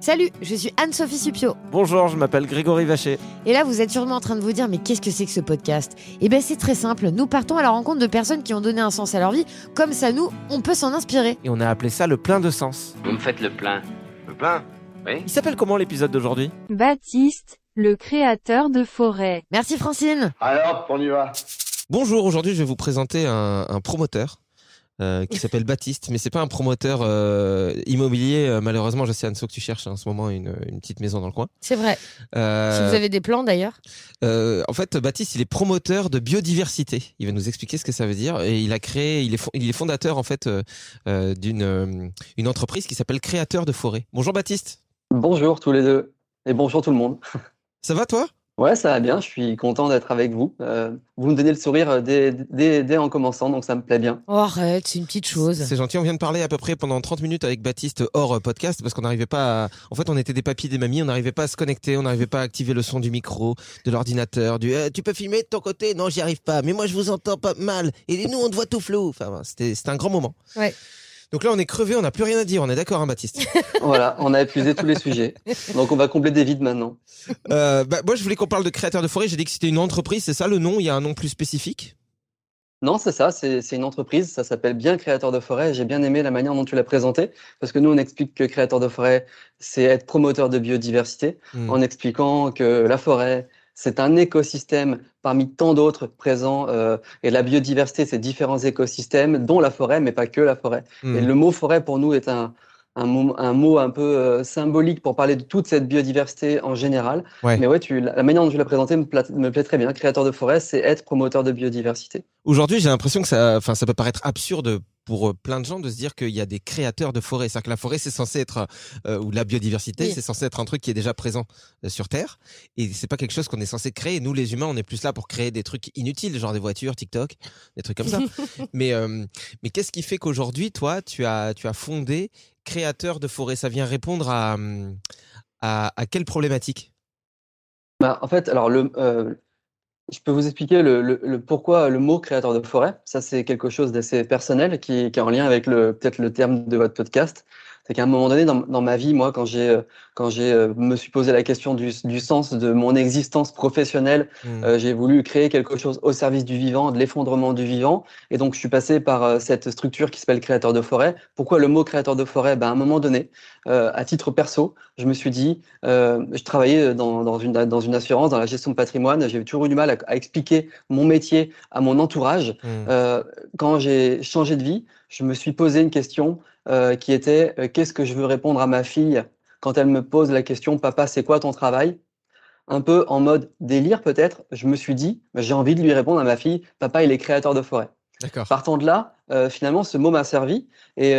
Salut, je suis Anne-Sophie Supio. Bonjour, je m'appelle Grégory Vacher. Et là, vous êtes sûrement en train de vous dire, mais qu'est-ce que c'est que ce podcast? Eh bien, c'est très simple. Nous partons à la rencontre de personnes qui ont donné un sens à leur vie. Comme ça, nous, on peut s'en inspirer. Et on a appelé ça le plein de sens. Vous me faites le plein. Le plein? Oui. Il s'appelle comment l'épisode d'aujourd'hui? Baptiste, le créateur de forêt. Merci Francine. Alors, on y va. Bonjour, aujourd'hui je vais vous présenter un, un promoteur. Euh, qui s'appelle Baptiste, mais c'est pas un promoteur euh, immobilier. Euh, malheureusement, je sais Anso que tu cherches en ce moment une, une petite maison dans le coin. C'est vrai. Euh, Si vous avez des plans d'ailleurs. euh, en fait, Baptiste, il est promoteur de biodiversité. Il va nous expliquer ce que ça veut dire. Et il a créé, il est, fon- il est fondateur en fait d'une une entreprise qui s'appelle Créateur de forêt. Bonjour Baptiste. Bonjour tous les deux et bonjour tout le monde. Ça va toi? Ouais, ça va bien, je suis content d'être avec vous. Euh, vous me donnez le sourire dès, dès, dès en commençant, donc ça me plaît bien. Oh, arrête, c'est une petite chose. C'est gentil. On vient de parler à peu près pendant 30 minutes avec Baptiste hors euh, podcast parce qu'on n'arrivait pas à... En fait, on était des papis, des mamies. On n'arrivait pas à se connecter. On n'arrivait pas à activer le son du micro, de l'ordinateur, du Eh, tu peux filmer de ton côté? Non, j'y arrive pas. Mais moi, je vous entends pas mal. Et nous, on te voit tout flou. Enfin, c'était un grand moment. Ouais. Donc là, on est crevé. On n'a plus rien à dire. On est d'accord, hein, Baptiste? Voilà, on a épuisé tous les sujets. Donc on va combler des vides maintenant. euh, bah, Moi, je voulais qu'on parle de créateur de forêt. J'ai dit que c'était une entreprise. C'est ça le nom? Il y a un nom plus spécifique? Non, c'est ça, c'est une entreprise, ça s'appelle bien Créateur de forêt. J'ai bien aimé la manière dont tu l'as présenté, parce que nous, on explique que Créateur de forêt, c'est être promoteur de biodiversité, Hmm. en expliquant que la forêt, c'est un écosystème parmi tant d'autres présents, euh, et la biodiversité, c'est différents écosystèmes, dont la forêt, mais pas que la forêt. Hmm. Et le mot forêt, pour nous, est un, un, mot, un mot un peu euh, symbolique pour parler de toute cette biodiversité en général. Ouais. Mais ouais, tu, la la manière dont tu l'as présenté me, pla- me plaît très bien. Créateur de forêt, c'est être promoteur de biodiversité. Aujourd'hui, j'ai l'impression que ça, enfin, ça peut paraître absurde pour euh, plein de gens de se dire qu'il y a des créateurs de forêts. C'est-à-dire que la forêt, c'est censé être, euh, ou la biodiversité, Oui. c'est censé être un truc qui est déjà présent euh, sur Terre. Et c'est pas quelque chose qu'on est censé créer. Nous, les humains, on est plus là pour créer des trucs inutiles, genre des voitures, TikTok, des trucs comme ça. mais, euh, mais qu'est-ce qui fait qu'aujourd'hui, toi, tu as, tu as fondé créateur de forêt? Ça vient répondre à, hum, à, à quelle problématique? Bah, en fait, alors le, euh, je peux vous expliquer le, pourquoi le mot créateur de forêt. Ça, c'est quelque chose d'assez personnel qui, qui est en lien avec peut-être le terme de votre podcast. C'est qu'à un moment donné dans, dans ma vie, moi, quand j'ai euh, quand j'ai euh, me suis posé la question du, du sens de mon existence professionnelle, Hmm. euh, j'ai voulu créer quelque chose au service du vivant, de l'effondrement du vivant. Et donc, je suis passé par euh, cette structure qui s'appelle créateur de forêt. Pourquoi le mot créateur de forêt? Ben, À un moment donné, euh, à titre perso, je me suis dit, euh, je travaillais dans, dans, une, dans une assurance, dans la gestion de patrimoine. J'ai toujours eu du mal à, à expliquer mon métier à mon entourage. Euh, quand j'ai changé de vie, je me suis posé une question euh, qui était euh, qu'est-ce que je veux répondre à ma fille quand elle me pose la question papa c'est quoi ton travail? Un peu en mode délire peut-être je me suis dit bah, j'ai envie de lui répondre à ma fille papa il est créateur de forêt D'accord. partant de là euh, finalement ce mot m'a servi et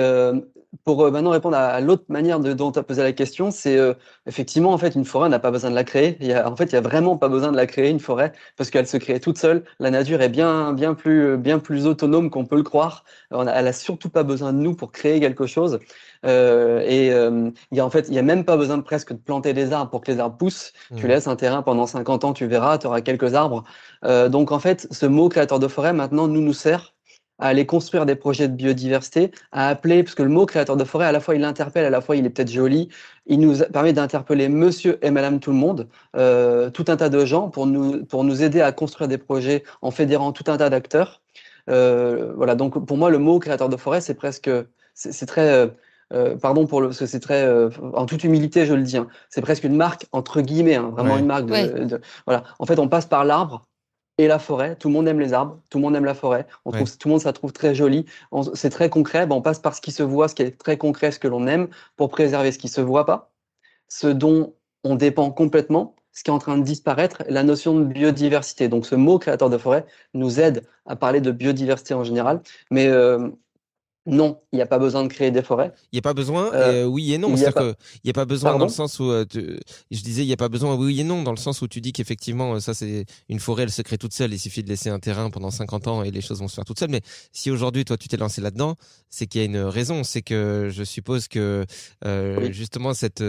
pour euh, maintenant répondre à, l'autre manière de, dont tu as posé la question, c'est euh, effectivement, en fait, une forêt n'a pas besoin de la créer. Il y a, en fait, il y a vraiment pas besoin de la créer, une forêt, parce qu'elle se crée toute seule. La nature est bien, bien plus, bien plus autonome qu'on peut le croire. On a, elle a surtout pas besoin de nous pour créer quelque chose. Euh, et euh, il y a en fait, il y a même pas besoin de presque de planter des arbres pour que les arbres poussent. Tu mmh. laisses un terrain pendant 50 ans, tu verras, tu auras quelques arbres. Euh, donc en fait, ce mot créateur de forêt maintenant nous nous sert à aller construire des projets de biodiversité, à appeler, parce que le mot créateur de forêt, à la fois il interpelle, à la fois il est peut-être joli, il nous permet d'interpeller monsieur et madame tout le monde, euh, tout un tas de gens pour nous, pour nous aider à construire des projets en fédérant tout un tas d'acteurs. Euh, voilà, donc pour moi, le mot créateur de forêt, c'est presque, c'est très, euh, pardon pour le, parce que c'est très, euh, en toute humilité, je le dis, hein, c'est presque une marque entre guillemets, hein, vraiment une marque de, de, voilà. En fait, on passe par l'arbre et la forêt. Tout le monde aime les arbres, tout le monde aime la forêt. On trouve, tout le monde ça trouve très joli. C'est très concret. Ben, on passe par ce qui se voit, ce qui est très concret, ce que l'on aime, pour préserver ce qui se voit pas, ce dont on dépend complètement, ce qui est en train de disparaître, la notion de biodiversité. Donc ce mot créateur de forêt nous aide à parler de biodiversité en général, mais euh, non, il n'y a pas besoin de créer des forêts. Il n'y a pas besoin, euh, oui et non. Il n'y a, pas... a, pas besoin dans le sens où, euh, je disais, il n'y a pas besoin, oui et non, dans le sens où tu dis qu'effectivement, ça c'est une forêt, elle se crée toute seule. Il suffit de laisser un terrain pendant 50 ans et les choses vont se faire toutes seules. Mais si aujourd'hui, toi, tu t'es lancé là-dedans, c'est qu'il y a une raison. C'est que je suppose que euh, justement cette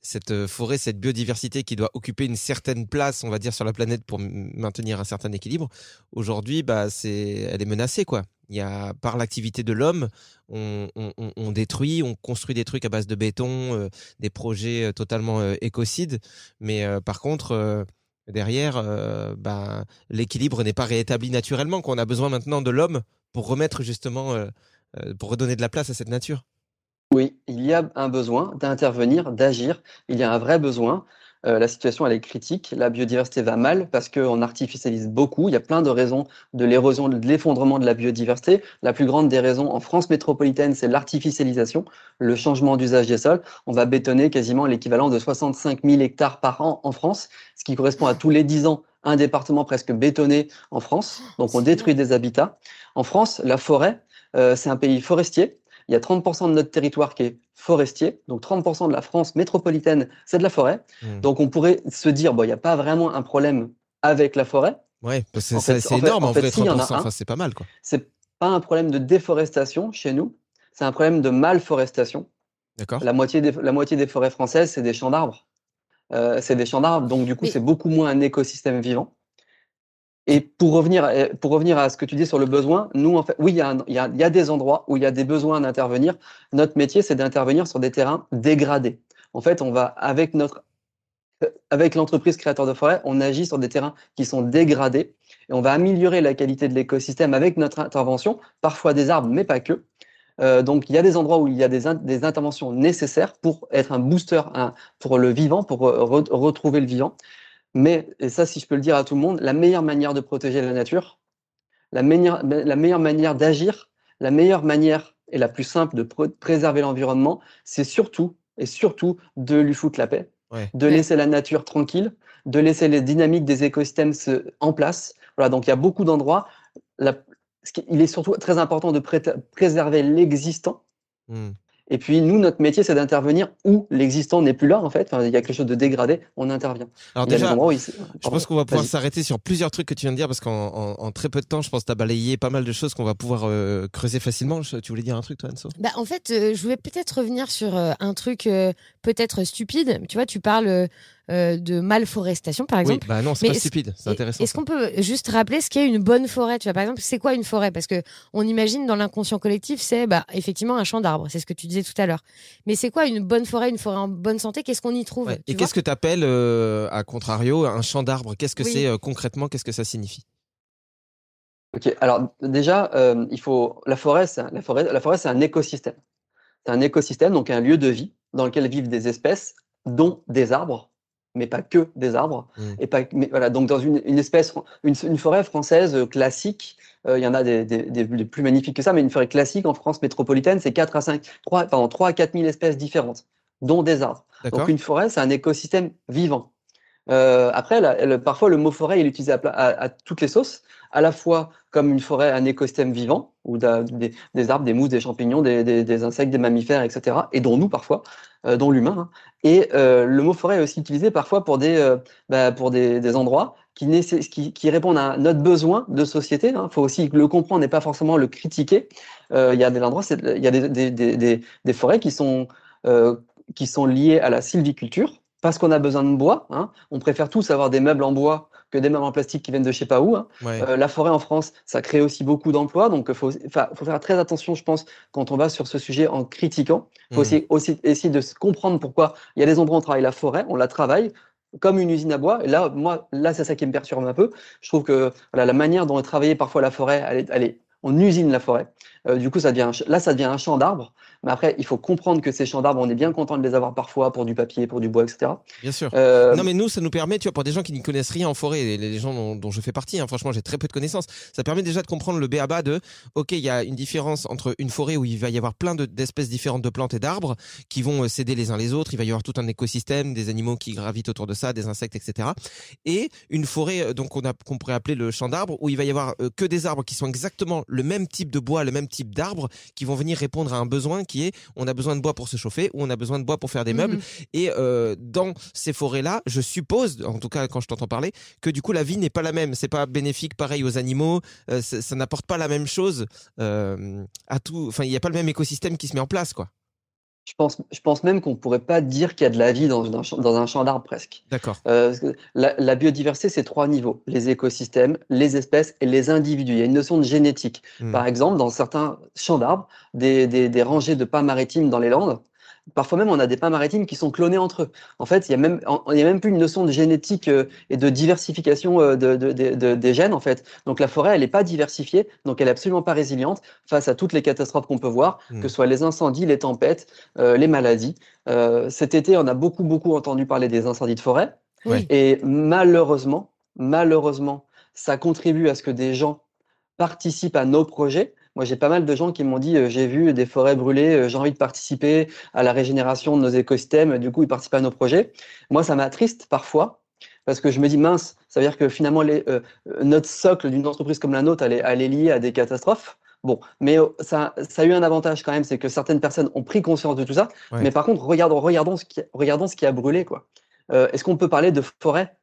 cette forêt, cette biodiversité qui doit occuper une certaine place, on va dire, sur la planète pour maintenir un certain équilibre. Aujourd'hui, bah c'est, elle est menacée, quoi. Y a, par l'activité de l'homme, on, détruit, on construit des trucs à base de béton, euh, des projets euh, totalement euh, écocides. Mais par contre, derrière, bah, l'équilibre n'est pas réétabli naturellement. Qu'on a besoin maintenant de l'homme pour remettre justement, pour redonner de la place à cette nature. Oui, il y a un besoin d'intervenir, d'agir. Il y a un vrai besoin. Euh, la situation elle est critique, la biodiversité va mal parce qu'on artificialise beaucoup. Il y a plein de raisons de l'érosion, de l'effondrement de la biodiversité. La plus grande des raisons en France métropolitaine, c'est l'artificialisation, le changement d'usage des sols. On va bétonner quasiment l'équivalent de 65 000 hectares par an en France, ce qui correspond à tous les 10 ans un département presque bétonné en France. Donc on détruit des habitats. En France, la forêt, euh, c'est un pays forestier. Il y a 30% de notre territoire qui est forestier. Donc 30% de la France métropolitaine, c'est de la forêt. Hmm. Donc on pourrait se dire, bon, il n'y a pas vraiment un problème avec la forêt. Ouais, c'est énorme en, fait, 30%. c'est pas mal. quoi. C'est pas un problème de déforestation chez nous, c'est un problème de malforestation. D'accord. La moitié des, la moitié des forêts françaises, c'est des champs d'arbres. Euh, c'est des champs d'arbres, donc du coup, c'est beaucoup moins un écosystème vivant. Et pour revenir, pour revenir à ce que tu dis sur le besoin, nous, en fait, oui, il y a, des endroits où il y a des besoins d'intervenir. Notre métier, c'est d'intervenir sur des terrains dégradés. En fait, on va, avec notre, avec l'entreprise créateur de forêt, on agit sur des terrains qui sont dégradés et on va améliorer la qualité de l'écosystème avec notre intervention, parfois des arbres, mais pas que. Euh, donc, il y a des endroits où il y a des, des interventions nécessaires pour être un booster pour le vivant, pour retrouver le vivant. Mais, et ça, si je peux le dire à tout le monde, la meilleure manière de protéger la nature, la meilleure, la meilleure manière d'agir, la meilleure manière et la plus simple de préserver l'environnement, c'est surtout et surtout de lui foutre la paix, de laisser la nature tranquille, de laisser les dynamiques des écosystèmes se, en place. Voilà, donc il y a beaucoup d'endroits. Il est surtout très important de préserver l'existant. Mmh. Et puis nous, notre métier, c'est d'intervenir où l'existant n'est plus là, en fait. Enfin, il y a quelque chose de dégradé, on intervient. Alors déjà, je pense qu'on va pouvoir s'arrêter sur plusieurs trucs que tu viens de dire, parce qu'en en, très peu de temps, je pense que tu as balayé pas mal de choses qu'on va pouvoir euh, creuser facilement. Tu voulais dire un truc, toi, Anso? Bah, En fait, euh, je voulais peut-être revenir sur euh, un truc peut-être stupide. Tu vois, tu parles euh, de malforestation, par exemple. Oui, bah non, c'est pas stupide, c'est intéressant. Est-ce qu'on peut juste rappeler ce qu'est une bonne forêt Tu vois, par exemple, c'est quoi une forêt? Parce que on imagine dans l'inconscient collectif, c'est bah, effectivement un champ d'arbres, c'est ce que tu disais tout à l'heure. Mais c'est quoi une bonne forêt, une forêt en bonne santé? Qu'est-ce qu'on y trouve Et qu'est-ce que tu appelles, euh, à contrario, un champ d'arbres? Qu'est-ce que c'est euh, concrètement? Qu'est-ce que ça signifie? Ok, alors déjà, il faut la forêt, la forêt, la forêt, c'est un écosystème. C'est un écosystème, donc un lieu de vie dans lequel vivent des espèces, dont des arbres mais pas que des arbres. Mmh. Et pas, mais voilà, donc dans une, une espèce, une, une, forêt française euh, classique, euh, il y en a des, des, des, plus magnifiques que ça, mais une forêt classique en France métropolitaine, c'est 4 à 5, 3, pardon, 3 à 4 000 espèces différentes, dont des arbres. Donc une forêt, c'est un écosystème vivant. Euh, après, parfois le mot forêt il est utilisé à, à, toutes les sauces. À la fois comme une forêt, un écosystème vivant, où des, des, arbres, des mousses, des champignons, des, insectes, des mammifères, etc., et dont nous parfois, euh, dont l'humain. Hein. Et euh, le mot forêt est aussi utilisé parfois pour des, euh, bah, pour des, endroits qui, répondent à notre besoin de société. Il hein. faut aussi le comprendre et pas forcément le critiquer. Il y a des endroits, il y a des forêts qui sont, qui sont liées à la sylviculture parce qu'on a besoin de bois. Hein. On préfère tous avoir des meubles en bois que des meubles en plastique qui viennent de je sais pas où. Hein. Euh, la forêt en France, ça crée aussi beaucoup d'emplois, donc il faut, faut, faire très attention, je pense, quand on va sur ce sujet en critiquant. Il faut mmh. aussi, aussi, essayer de comprendre pourquoi il y a des endroits où on travaille la forêt, on la travaille comme une usine à bois. Et là, moi, là, c'est ça qui me perturbe un peu. Je trouve que voilà, la manière dont est travaillée parfois la forêt, elle est, elle est on usine la forêt. Euh, du coup, ça devient là, ça devient un champ d'arbres. Mais après, il faut comprendre que ces champs d'arbres, on est bien content de les avoir parfois pour du papier, pour du bois, etc. Bien sûr. Euh... Non, mais nous, ça nous permet, tu vois, pour des gens qui n'y connaissent rien en forêt, les gens dont, je fais partie, hein, franchement, j'ai très peu de connaissances, ça permet déjà de comprendre le béaba de, ok, il y a une différence entre une forêt où il va y avoir plein d'espèces différentes de plantes et d'arbres qui vont euh, s'aider les uns les autres, il va y avoir tout un écosystème, des animaux qui gravitent autour de ça, des insectes, etc. Et une forêt, euh, donc, qu'on pourrait appeler le champ d'arbres, où il va y avoir que des arbres qui sont exactement le même type de bois, le même type d'arbres, qui vont venir répondre à un besoin qui est, on a besoin de bois pour se chauffer ou on a besoin de bois pour faire des meubles. Mhm. Et euh, dans ces forêts-là, je suppose, en tout cas quand je t'entends parler, que du coup la vie n'est pas la même. C'est pas bénéfique pareil aux animaux. Euh, ça, n'apporte pas la même chose euh, à tout. Enfin, il n'y a pas le même écosystème qui se met en place, quoi. Je pense, je pense même qu'on ne pourrait pas dire qu'il y a de la vie dans, dans, dans un champ d'arbres presque. D'accord. Euh, la, la, biodiversité, c'est trois niveaux les écosystèmes, les espèces et les individus. Il y a une notion de génétique. Hmm. Par exemple, dans certains champs d'arbres, des, des, des, rangées de pins maritimes dans les Landes, Parfois même, on a des pins maritimes qui sont clonés entre eux. En fait, il y a même, y a même plus une notion de génétique euh, et de diversification euh, de, de, de, des gènes, en fait. Donc la forêt, elle n'est pas diversifiée, donc elle est absolument pas résiliente face à toutes les catastrophes qu'on peut voir, mmh. que ce soit les incendies, les tempêtes, euh, les maladies. Euh, cet été, on a beaucoup, beaucoup entendu parler des incendies de forêt. Et malheureusement, malheureusement, ça contribue à ce que des gens participent à nos projets moi, j'ai pas mal de gens qui m'ont dit euh, j'ai vu des forêts brûlées, euh, j'ai envie de participer à la régénération de nos écosystèmes. Du coup, ils participent à nos projets. Moi, ça m'attriste parfois parce que je me dis mince, ça veut dire que finalement, les, euh, notre socle d'une entreprise comme la nôtre, elle est, elle est liée à des catastrophes. Bon, mais ça, ça a eu un avantage quand même, c'est que certaines personnes ont pris conscience de tout ça. Mais par contre, regardons, regardons, ce qui, regardons ce qui a brûlé. quoi. Est-ce qu'on peut parler de forêt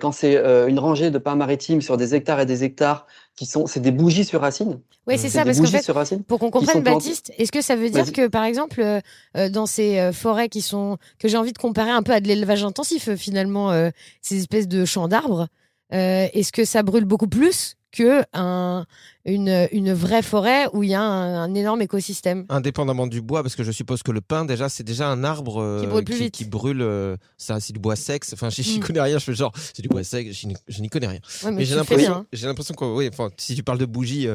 quand c'est une rangée de pins maritimes sur des hectares et des hectares qui sont, c'est des bougies sur racines. Oui, c'est ça, parce que pour qu'on comprenne, Baptiste, est-ce que ça veut dire que, par exemple, euh, euh, dans ces euh, forêts qui sont, que j'ai envie de comparer un peu à de l'élevage intensif, finalement, ces espèces de champs d'arbres, est-ce que ça brûle beaucoup plus que un, une, une vraie forêt où il y a un, énorme écosystème. Indépendamment du bois, parce que je suppose que le pin, déjà, c'est déjà un arbre qui brûle, plus vite. Qui brûle ça, c'est du bois sec. Enfin, je n'y mm. connais rien. Je fais genre, c'est du bois sec. Je n'y connais rien. mais, j'ai l'impression, j'ai l'impression que, oui, enfin, si tu parles de bougies,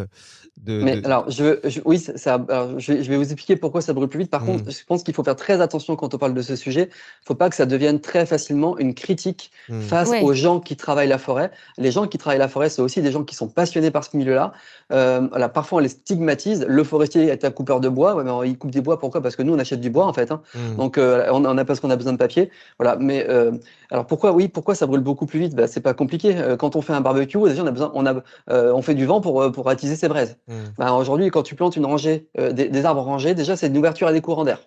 de, mais alors, je, oui, ça, je, vais, vous expliquer pourquoi ça brûle plus vite. Par mm. contre, je pense qu'il faut faire très attention quand on parle de ce sujet. Il faut pas que ça devienne très facilement une critique mm. face aux gens qui travaillent la forêt. Les gens qui travaillent la forêt, c'est aussi des gens qui sont passionnés par ce milieu-là. Euh, voilà, parfois, on les stigmatise. Le forestier est un coupeur de bois. Ouais, mais il coupe des bois. Pourquoi? Parce que nous, on achète du bois, en fait. Hein. Mm. Donc, euh, on en a parce qu'on a besoin de papier. Voilà. Mais euh, alors, pourquoi, oui, pourquoi ça brûle beaucoup plus vite? Bah, C'est pas compliqué. Euh, quand on fait un barbecue, déjà, on a besoin, on a, on fait du vent pour pour attiser ses braises. Mm. Bah, aujourd'hui, quand tu plantes une rangée, des, des, arbres rangés, déjà, c'est une ouverture à des courants d'air.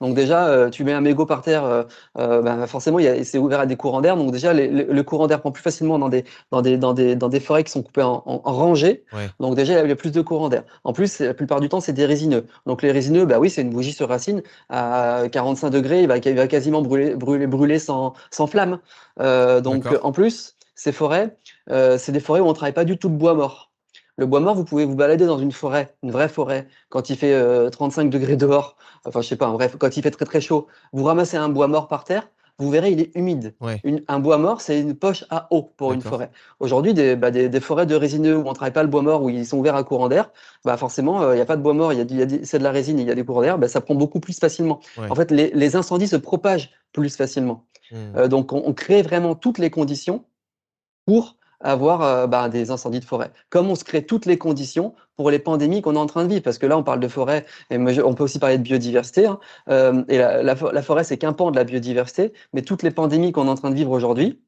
Donc déjà, euh, tu mets un mégot par terre, euh, euh bah, forcément, c'est ouvert à des courants d'air. Donc déjà, le courant d'air prend plus facilement dans des, dans des, dans des, dans des forêts qui sont coupées en, en, rangées. Donc déjà, il y a plus de courant d'air. En plus, la plupart du temps, c'est des résineux. Donc les résineux, bah oui, c'est une bougie sur racine à 45 degrés, il va, il va quasiment brûler, brûler, brûler sans, sans flamme. Euh, donc en plus, ces forêts, c'est des forêts où on travaille pas du tout le bois mort. Le bois mort, vous pouvez vous balader dans une forêt, une vraie forêt, quand il fait 35 euh, degrés dehors, enfin je sais pas, bref, quand il fait très très chaud, vous ramassez un bois mort par terre, vous verrez, il est humide. un bois mort, c'est une poche à eau pour une forêt. Aujourd'hui, des, bah, des, forêts de résineux où on travaille pas le bois mort, où ils sont ouverts à courant d'air, bah forcément, euh, il n'y a pas de bois mort, il y a, c'est de la résine, il y a des courants d'air, bah, ça prend beaucoup plus facilement. En fait, les, incendies se propagent plus facilement. Mmh. Euh, donc, on, on, crée vraiment toutes les conditions pour avoir euh, bah, des incendies de forêt. Comme on se crée toutes les conditions pour les pandémies qu'on est en train de vivre, parce que là on parle de forêt, et on peut aussi parler de biodiversité. Hein, euh, et la, la, forêt c'est qu'un pan de la biodiversité, mais toutes les pandémies qu'on est en train de vivre aujourd'hui,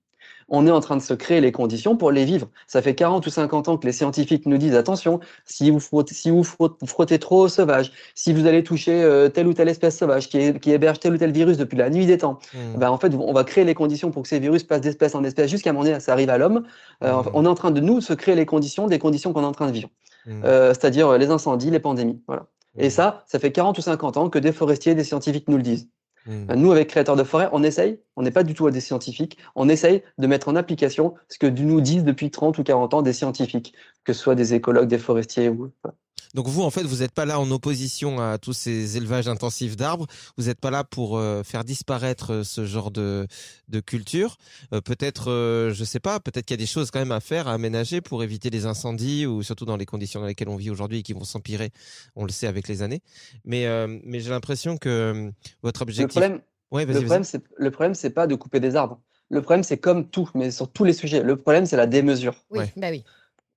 on est en train de se créer les conditions pour les vivre. Ça fait 40 ou 50 ans que les scientifiques nous disent attention, si vous frottez, si vous frottez trop au sauvage, si vous allez toucher euh, telle ou telle espèce sauvage qui, qui, héberge tel ou tel virus depuis la nuit des temps, mmh. ben en fait, on va créer les conditions pour que ces virus passent d'espèce en espèce jusqu'à un moment donné, ça arrive à l'homme. Euh, mmh. On est en train de nous se créer les conditions, des conditions qu'on est en train de vivre. Mmh. Euh, c'est-à-dire les incendies, les pandémies. Voilà. Et ça, ça fait 40 ou 50 ans que des forestiers, des scientifiques nous le disent. Mmh. Nous, avec Créateurs de forêt, on essaye, on n'est pas du tout des scientifiques, on essaye de mettre en application ce que nous disent depuis 30 ou 40 ans des scientifiques, que ce soit des écologues, des forestiers ou. Donc vous, en fait, vous n'êtes pas là en opposition à tous ces élevages intensifs d'arbres. Vous n'êtes pas là pour euh, faire disparaître euh, ce genre de, de culture. Euh, peut-être, je sais pas, peut-être qu'il y a des choses quand même à faire, à aménager pour éviter les incendies ou surtout dans les conditions dans lesquelles on vit aujourd'hui et qui vont s'empirer. On le sait avec les années. Mais, mais j'ai l'impression que votre objectif. Le problème, ouais, le problème, c'est le problème, c'est pas de couper des arbres. Le problème, c'est comme tout, mais sur tous les sujets. Le problème, c'est la démesure. Oui, bah oui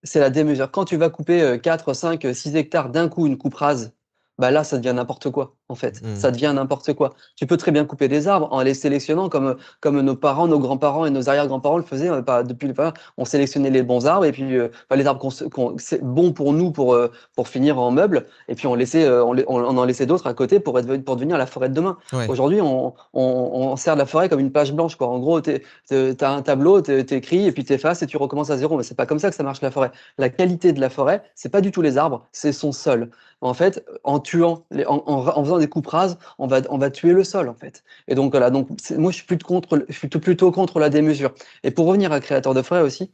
c'est la démesure. Quand tu vas couper 4, 5, 6 hectares d'un coup, une coupe rase, bah là, ça devient n'importe quoi, en fait. Mmh. Ça devient n'importe quoi. Tu peux très bien couper des arbres en les sélectionnant comme, comme nos parents, nos grands-parents et nos arrière-grands-parents le faisaient. Pas, depuis le on sélectionnait les bons arbres et puis euh, les arbres c'est bon pour nous pour, euh, pour finir en meubles et puis on, laissait, euh, on, on, en laissait d'autres à côté pour, être, pour devenir la forêt de demain. Aujourd'hui, on, on, sert la forêt comme une page blanche. Quoi. En gros, tu as un tableau, tu écris et puis tu effaces et tu recommences à zéro. Mais c'est pas comme ça que ça marche la forêt. La qualité de la forêt, c'est pas du tout les arbres, c'est son sol en fait, en tuant, en, faisant des coupes rases, on va, on va tuer le sol, en fait. Et donc, voilà. Donc, moi, je suis plutôt contre, je suis plutôt contre la démesure. Et pour revenir à Créateur de forêt aussi,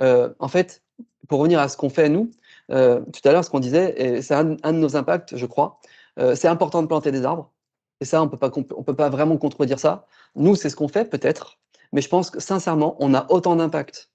euh, en fait, pour revenir à ce qu'on fait, nous, euh, tout à l'heure, ce qu'on disait, et c'est un, de nos impacts, je crois, euh, c'est important de planter des arbres. Et ça, on on peut pas vraiment contredire ça. Nous, c'est ce qu'on fait, peut-être. Mais je pense que, sincèrement, on a autant d'impact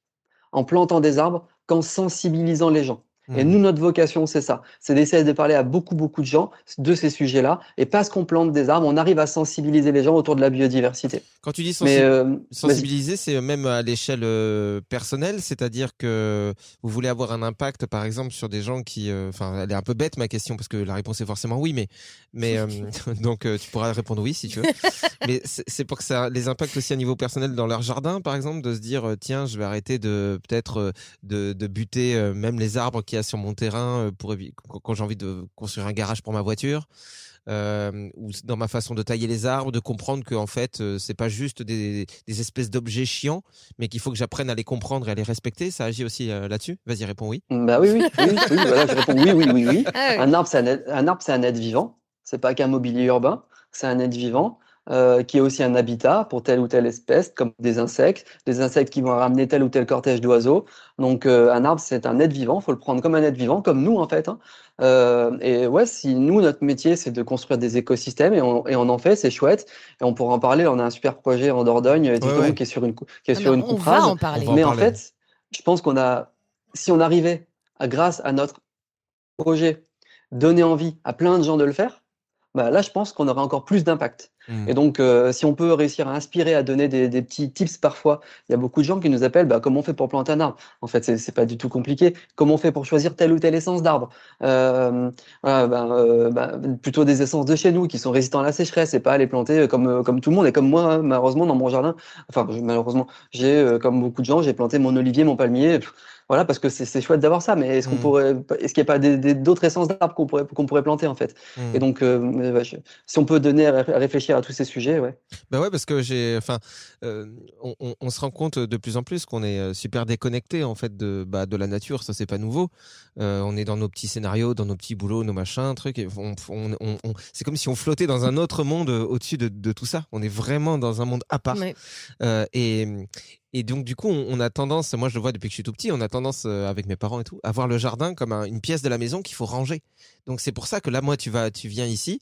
en plantant des arbres qu'en sensibilisant les gens. Et mmh. nous, notre vocation, c'est ça. C'est d'essayer de parler à beaucoup, beaucoup de gens de ces sujets-là. Et parce qu'on plante des arbres, on arrive à sensibiliser les gens autour de la biodiversité. Quand tu dis euh, sensibiliser, c'est même à l'échelle euh, personnelle, c'est-à-dire que vous voulez avoir un impact, par exemple, sur des gens qui, euh, enfin, elle est un peu bête ma question parce que la réponse est forcément oui, mais, mais donc tu pourras répondre oui si tu veux. mais c'est pour que ça les impacte aussi à niveau personnel dans leur jardin, par exemple, de se dire tiens, je vais arrêter de peut-être de, de buter même les arbres qui a sur mon terrain pour quand j'ai envie de construire un garage pour ma voiture. Euh, ou dans ma façon de tailler les arbres, de comprendre que en fait c'est pas juste des, des espèces d'objets chiants, mais qu'il faut que j'apprenne à les comprendre et à les respecter. Ça agit aussi là-dessus? Vas-y, réponds oui. Bah oui, oui, oui, oui voilà, je réponds oui, oui, oui, oui. Ah un arbre, c'est un, un, arbre, c'est un être vivant. C'est pas qu'un mobilier urbain, c'est un être vivant. Euh, qui est aussi un habitat pour telle ou telle espèce, comme des insectes, des insectes qui vont ramener tel ou tel cortège d'oiseaux. Donc euh, un arbre, c'est un être vivant, faut le prendre comme un être vivant, comme nous en fait. Hein. Euh, et ouais, si nous, notre métier, c'est de construire des écosystèmes et on, et on en fait, c'est chouette. Et on pourra en parler. On a un super projet en Dordogne, qui est sur une, qui est ah sur une coupe rase. Mais en fait, je pense qu'on a, si on arrivait, à, grâce à notre projet, donner envie à plein de gens de le faire, bah là, je pense qu'on aurait encore plus d'impact. Mmh. Et donc, euh, si on peut réussir à inspirer, à donner des, des, petits tips parfois, il y a beaucoup de gens qui nous appellent bah, comment on fait pour planter un arbre? En fait, c'est pas du tout compliqué. Comment on fait pour choisir telle ou telle essence d'arbre? Euh, bah, euh, bah, Plutôt des essences de chez nous qui sont résistants à la sécheresse et pas les planter comme, euh, comme tout le monde. Et comme moi, malheureusement, dans mon jardin, enfin, malheureusement, j'ai, euh, comme beaucoup de gens, j'ai planté mon olivier, mon palmier. Voilà, parce que c'est chouette d'avoir ça, mais est-ce qu'on mmh. pourrait, est-ce qu'il n'y a pas d'autres essences d'arbres qu'on pourrait, qu'on pourrait planter en fait? Mmh. Et donc, euh, si on peut donner à réfléchir à tous ces sujets, ouais. Bah ouais, parce que j'ai, enfin, euh, on, on, se rend compte de plus en plus qu'on est euh, super déconnecté en fait de, bah, de la nature. Ça c'est pas nouveau. Euh, on est dans nos petits scénarios, dans nos petits boulots, nos machins, trucs. Et on, on, c'est comme si on flottait dans un autre monde au-dessus de, de, tout ça. On est vraiment dans un monde à part. Euh, et, et donc, du coup, on, a tendance, moi je le vois depuis que je suis tout petit, on a tendance euh, avec mes parents et tout, à voir le jardin comme une pièce de la maison qu'il faut ranger. Donc, c'est pour ça que là, moi, tu vas, tu viens ici,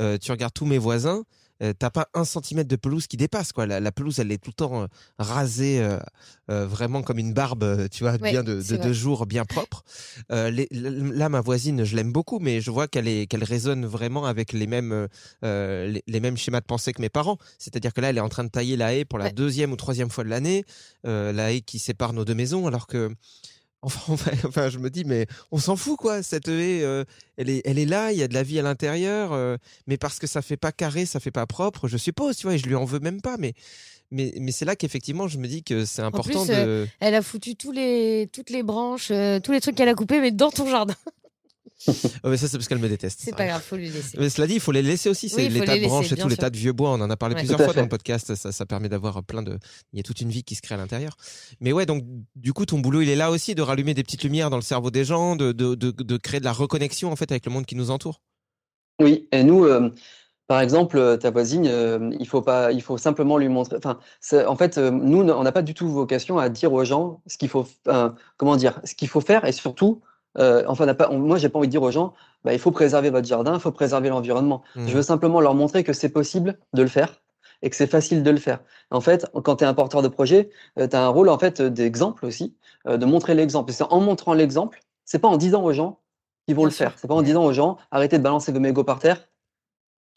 euh, tu regardes tous mes voisins, euh, t'as pas un centimètre de pelouse qui dépasse quoi. La, pelouse elle est tout le temps euh, rasée euh, vraiment comme une barbe, tu vois, bien de, de, jours, bien propre. là ma voisine je l'aime beaucoup, mais je vois qu'elle est qu'elle résonne vraiment avec les mêmes les, mêmes schémas de pensée que mes parents. C'est-à-dire que là elle est en train de tailler la haie pour la deuxième ou troisième fois de l'année, la haie qui sépare nos deux maisons, alors que Enfin, enfin, je me dis, mais on s'en fout, quoi. Cette haie, euh, elle, est, elle est là, il y a de la vie à l'intérieur, euh, mais parce que ça fait pas carré, ça fait pas propre, je suppose, tu vois, et je lui en veux même pas, mais, mais, mais c'est là qu'effectivement, je me dis que c'est important de. elle a foutu tous les, toutes les branches, tous les trucs qu'elle a coupés, mais dans ton jardin. Mais ça, c'est parce qu'elle me déteste. C'est pas grave, faut lui laisser. Mais cela dit, il faut les laisser aussi. C'est les tas de branches et tout, les tas de vieux bois. On en a parlé plusieurs fois dans le podcast. Ça, ça permet d'avoir plein de. Il y a toute une vie qui se crée à l'intérieur. Mais ouais, donc, du coup, ton boulot, il est là aussi de rallumer des petites lumières dans le cerveau des gens, de, de, de, créer de la reconnexion, en fait, avec le monde qui nous entoure. Oui, et nous. Euh, par exemple, euh, ta voisine, euh, il faut pas, il faut simplement lui montrer. Enfin, en fait, nous, on n'a pas du tout vocation à dire aux gens ce qu'il faut, comment dire, ce qu'il faut faire, et surtout, euh, enfin, pas, moi, j'ai pas envie de dire aux gens, bah, il faut préserver votre jardin, il faut préserver l'environnement. Mmh. Je veux simplement leur montrer que c'est possible de le faire et que c'est facile de le faire. En fait, quand tu es un porteur de projet, euh, tu as un rôle en fait d'exemple aussi, euh, de montrer l'exemple. C'est en montrant l'exemple, c'est pas en disant aux gens qu'ils vont le faire. C'est pas en disant aux gens arrêtez de balancer vos mégots par terre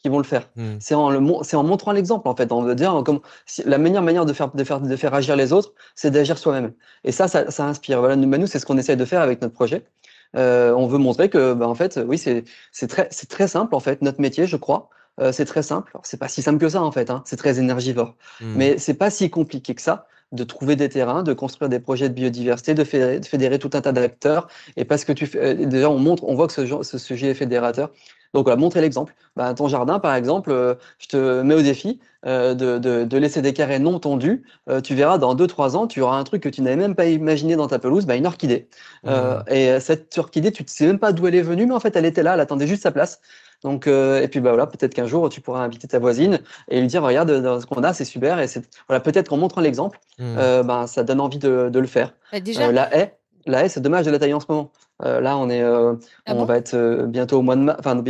qu'ils vont le faire. Mmh. C'est en, le, en montrant l'exemple en fait, en dire comme la meilleure manière de faire de faire de faire agir les autres, c'est d'agir soi-même. Et ça, ça, ça inspire. Voilà, nous, nous c'est ce qu'on essaie de faire avec notre projet. Euh, on veut montrer que, bah, en fait, oui, c'est très, très simple, en fait, notre métier, je crois. Euh, c'est très simple. C'est pas si simple que ça, en fait. Hein. C'est très énergivore. Mmh. Mais c'est pas si compliqué que ça de trouver des terrains, de construire des projets de biodiversité, de fédérer, tout un tas d'acteurs. Et parce que tu fais, euh, déjà, on montre, on voit que ce, ce sujet est fédérateur. Donc voilà, montrer l'exemple. Bah, ton jardin, par exemple, euh, je te mets au défi euh, de, de, de, laisser des carrés non tondus. Euh, tu verras, dans 2-3 ans, tu auras un truc que tu n'avais même pas imaginé dans ta pelouse, bah, une orchidée. Mmh. et cette orchidée, tu ne sais même pas d'où elle est venue, mais en fait, elle était là, elle attendait juste sa place. Donc, et puis bah voilà, peut-être qu'un jour tu pourras inviter ta voisine et lui dire regarde ce qu'on a, c'est super. Et c'est voilà, peut-être qu'en montrant l'exemple, mmh. bah, ça donne envie de, de le faire. Bah, déjà, la haie, la haie, c'est dommage de la tailler en ce moment. Euh, là, on est, euh, ah on va être euh, bientôt au mois de mars. Enfin,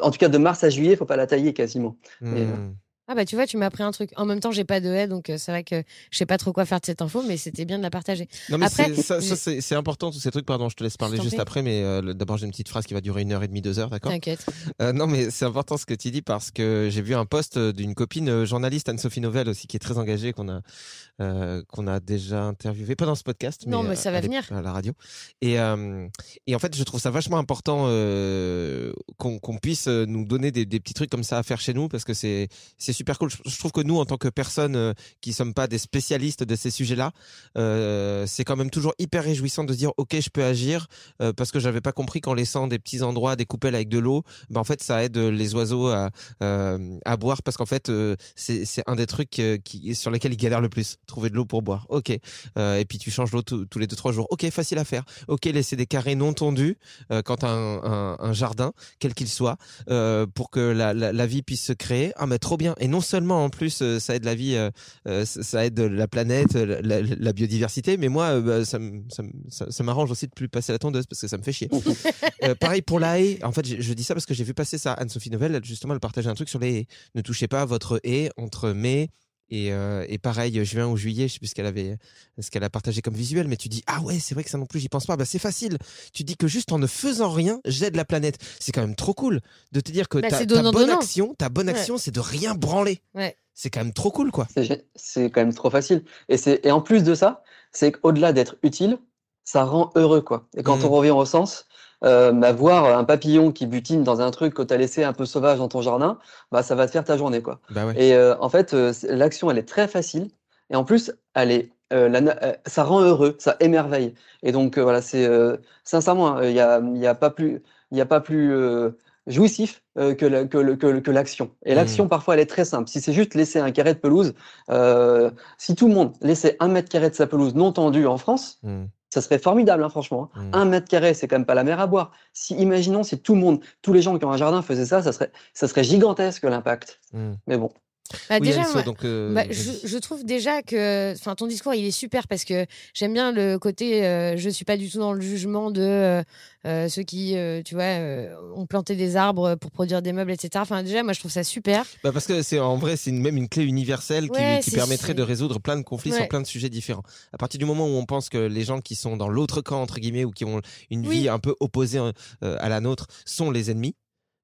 en tout cas, de mars à juillet, il faut pas la tailler quasiment. Mmh. Ah bah tu vois, tu m'as appris un truc. En même temps, j'ai pas de haie, donc euh, c'est vrai que je sais pas trop quoi faire de cette info, mais c'était bien de la partager. Non mais après, ça, c'est important tous ces trucs. Pardon, je te laisse parler juste après, mais euh, d'abord j'ai une petite phrase qui va durer une heure et demie, deux heures, d'accord? T'inquiète. Euh, non mais c'est important ce que tu dis parce que j'ai vu un post d'une copine journaliste Anne-Sophie Novelle aussi qui est très engagée qu'on a qu'on a déjà interviewé, pas dans ce podcast, mais, non, mais ça va à, venir à la radio. Et et en fait, je trouve ça vachement important qu'on puisse nous donner des, des, petits trucs comme ça à faire chez nous parce que c'est c'est super cool. Je, trouve que nous, en tant que personnes euh, qui sommes pas des spécialistes de ces sujets-là, euh, c'est quand même toujours hyper réjouissant de dire ok, je peux agir euh, parce que j'avais pas compris qu'en laissant des petits endroits, des coupelles avec de l'eau, ben en fait ça aide les oiseaux à, boire parce qu'en fait c'est un des trucs sur lesquels ils galèrent le plus, trouver de l'eau pour boire. Ok, et puis tu changes l'eau tous les deux trois jours. Ok, facile à faire. Ok, laisser des carrés non tondus quand un, jardin, quel qu'il soit, pour que la, vie puisse se créer. Ah mais trop bien. Non seulement en plus euh, ça aide la vie, euh, euh, ça aide la planète, la, biodiversité. Mais moi, bah, ça, ça, m'arrange aussi de plus passer la tondeuse parce que ça me fait chier. pareil pour la haie. En fait, je, dis ça parce que j'ai vu passer ça. Anne-Sophie Novelle, justement, elle partageait un truc sur les haies. Ne touchez pas votre haie entre mai et, et, pareil, juin ou juillet, je sais plus ce qu'elle avait, ce qu'elle a partagé comme visuel, mais tu dis ah ouais, c'est vrai que ça non plus, j'y pense pas. Bah c'est facile. Tu dis que juste en ne faisant rien, j'aide la planète. C'est quand même trop cool de te dire que bah, ta, bonne action, ta bonne action, c'est de rien branler. Ouais c'est quand même trop cool, quoi. C'est quand même trop facile. Et, et en plus de ça, c'est qu'au-delà d'être utile, ça rend heureux, quoi. Et quand on mmh. revient au sens, euh, bah, voir un papillon qui butine dans un truc que tu as laissé un peu sauvage dans ton jardin, bah, ça va te faire ta journée, quoi. Bah et euh, en fait, euh, l'action, elle est très facile. Et en plus, elle est, ça rend heureux, ça émerveille. Et donc, voilà, c'est sincèrement, il n'y a, y a pas plus, il a pas plus jouissif euh, que, l'action. Et mmh. l'action, parfois, elle est très simple. Si c'est juste laisser un carré de pelouse, euh, si tout le monde laissait un mètre carré de sa pelouse non tendue en France, mmh. Ça serait formidable, hein, franchement. Hein. Mmh. Un mètre carré, c'est quand même pas la mer à boire. Si, imaginons si tout le monde, tous les gens qui ont un jardin faisaient ça, ça serait, ça serait gigantesque l'impact. Mais bon. Bah, déjà, donc, euh, bah, je, trouve déjà que ton discours il est super parce que j'aime bien le côté euh, je suis pas du tout dans le jugement de euh, ceux qui tu vois ont planté des arbres pour produire des meubles etc. Enfin déjà moi je trouve ça super. Bah parce que c'est en vrai c'est même une clé universelle qui, permettrait de résoudre plein de conflits sur plein de sujets différents. À partir du moment où on pense que les gens qui sont dans l'autre camp entre guillemets ou qui ont une vie un peu opposée à la nôtre sont les ennemis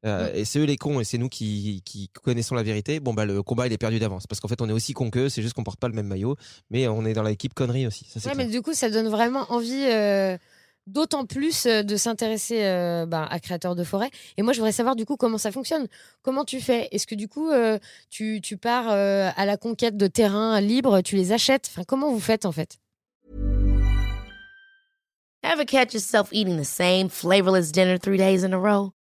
euh, et c'est eux les cons et c'est nous qui, qui, connaissons la vérité. Bon bah le combat il est perdu d'avance parce qu'en fait on est aussi cons qu'eux, c'est juste qu'on porte pas le même maillot, mais on est dans l'équipe connerie aussi. Ça, ouais, mais du coup ça donne vraiment envie. Euh, d'autant plus de s'intéresser bah, à créateurs de forêt. Et moi, je voudrais savoir du coup comment ça fonctionne. Comment tu fais? Est-ce que du coup, tu, tu, pars à la conquête de terrains libres, tu les achètes? Enfin, comment vous faites en fait? Ever catch yourself eating the same flavorless dinner three days in a row?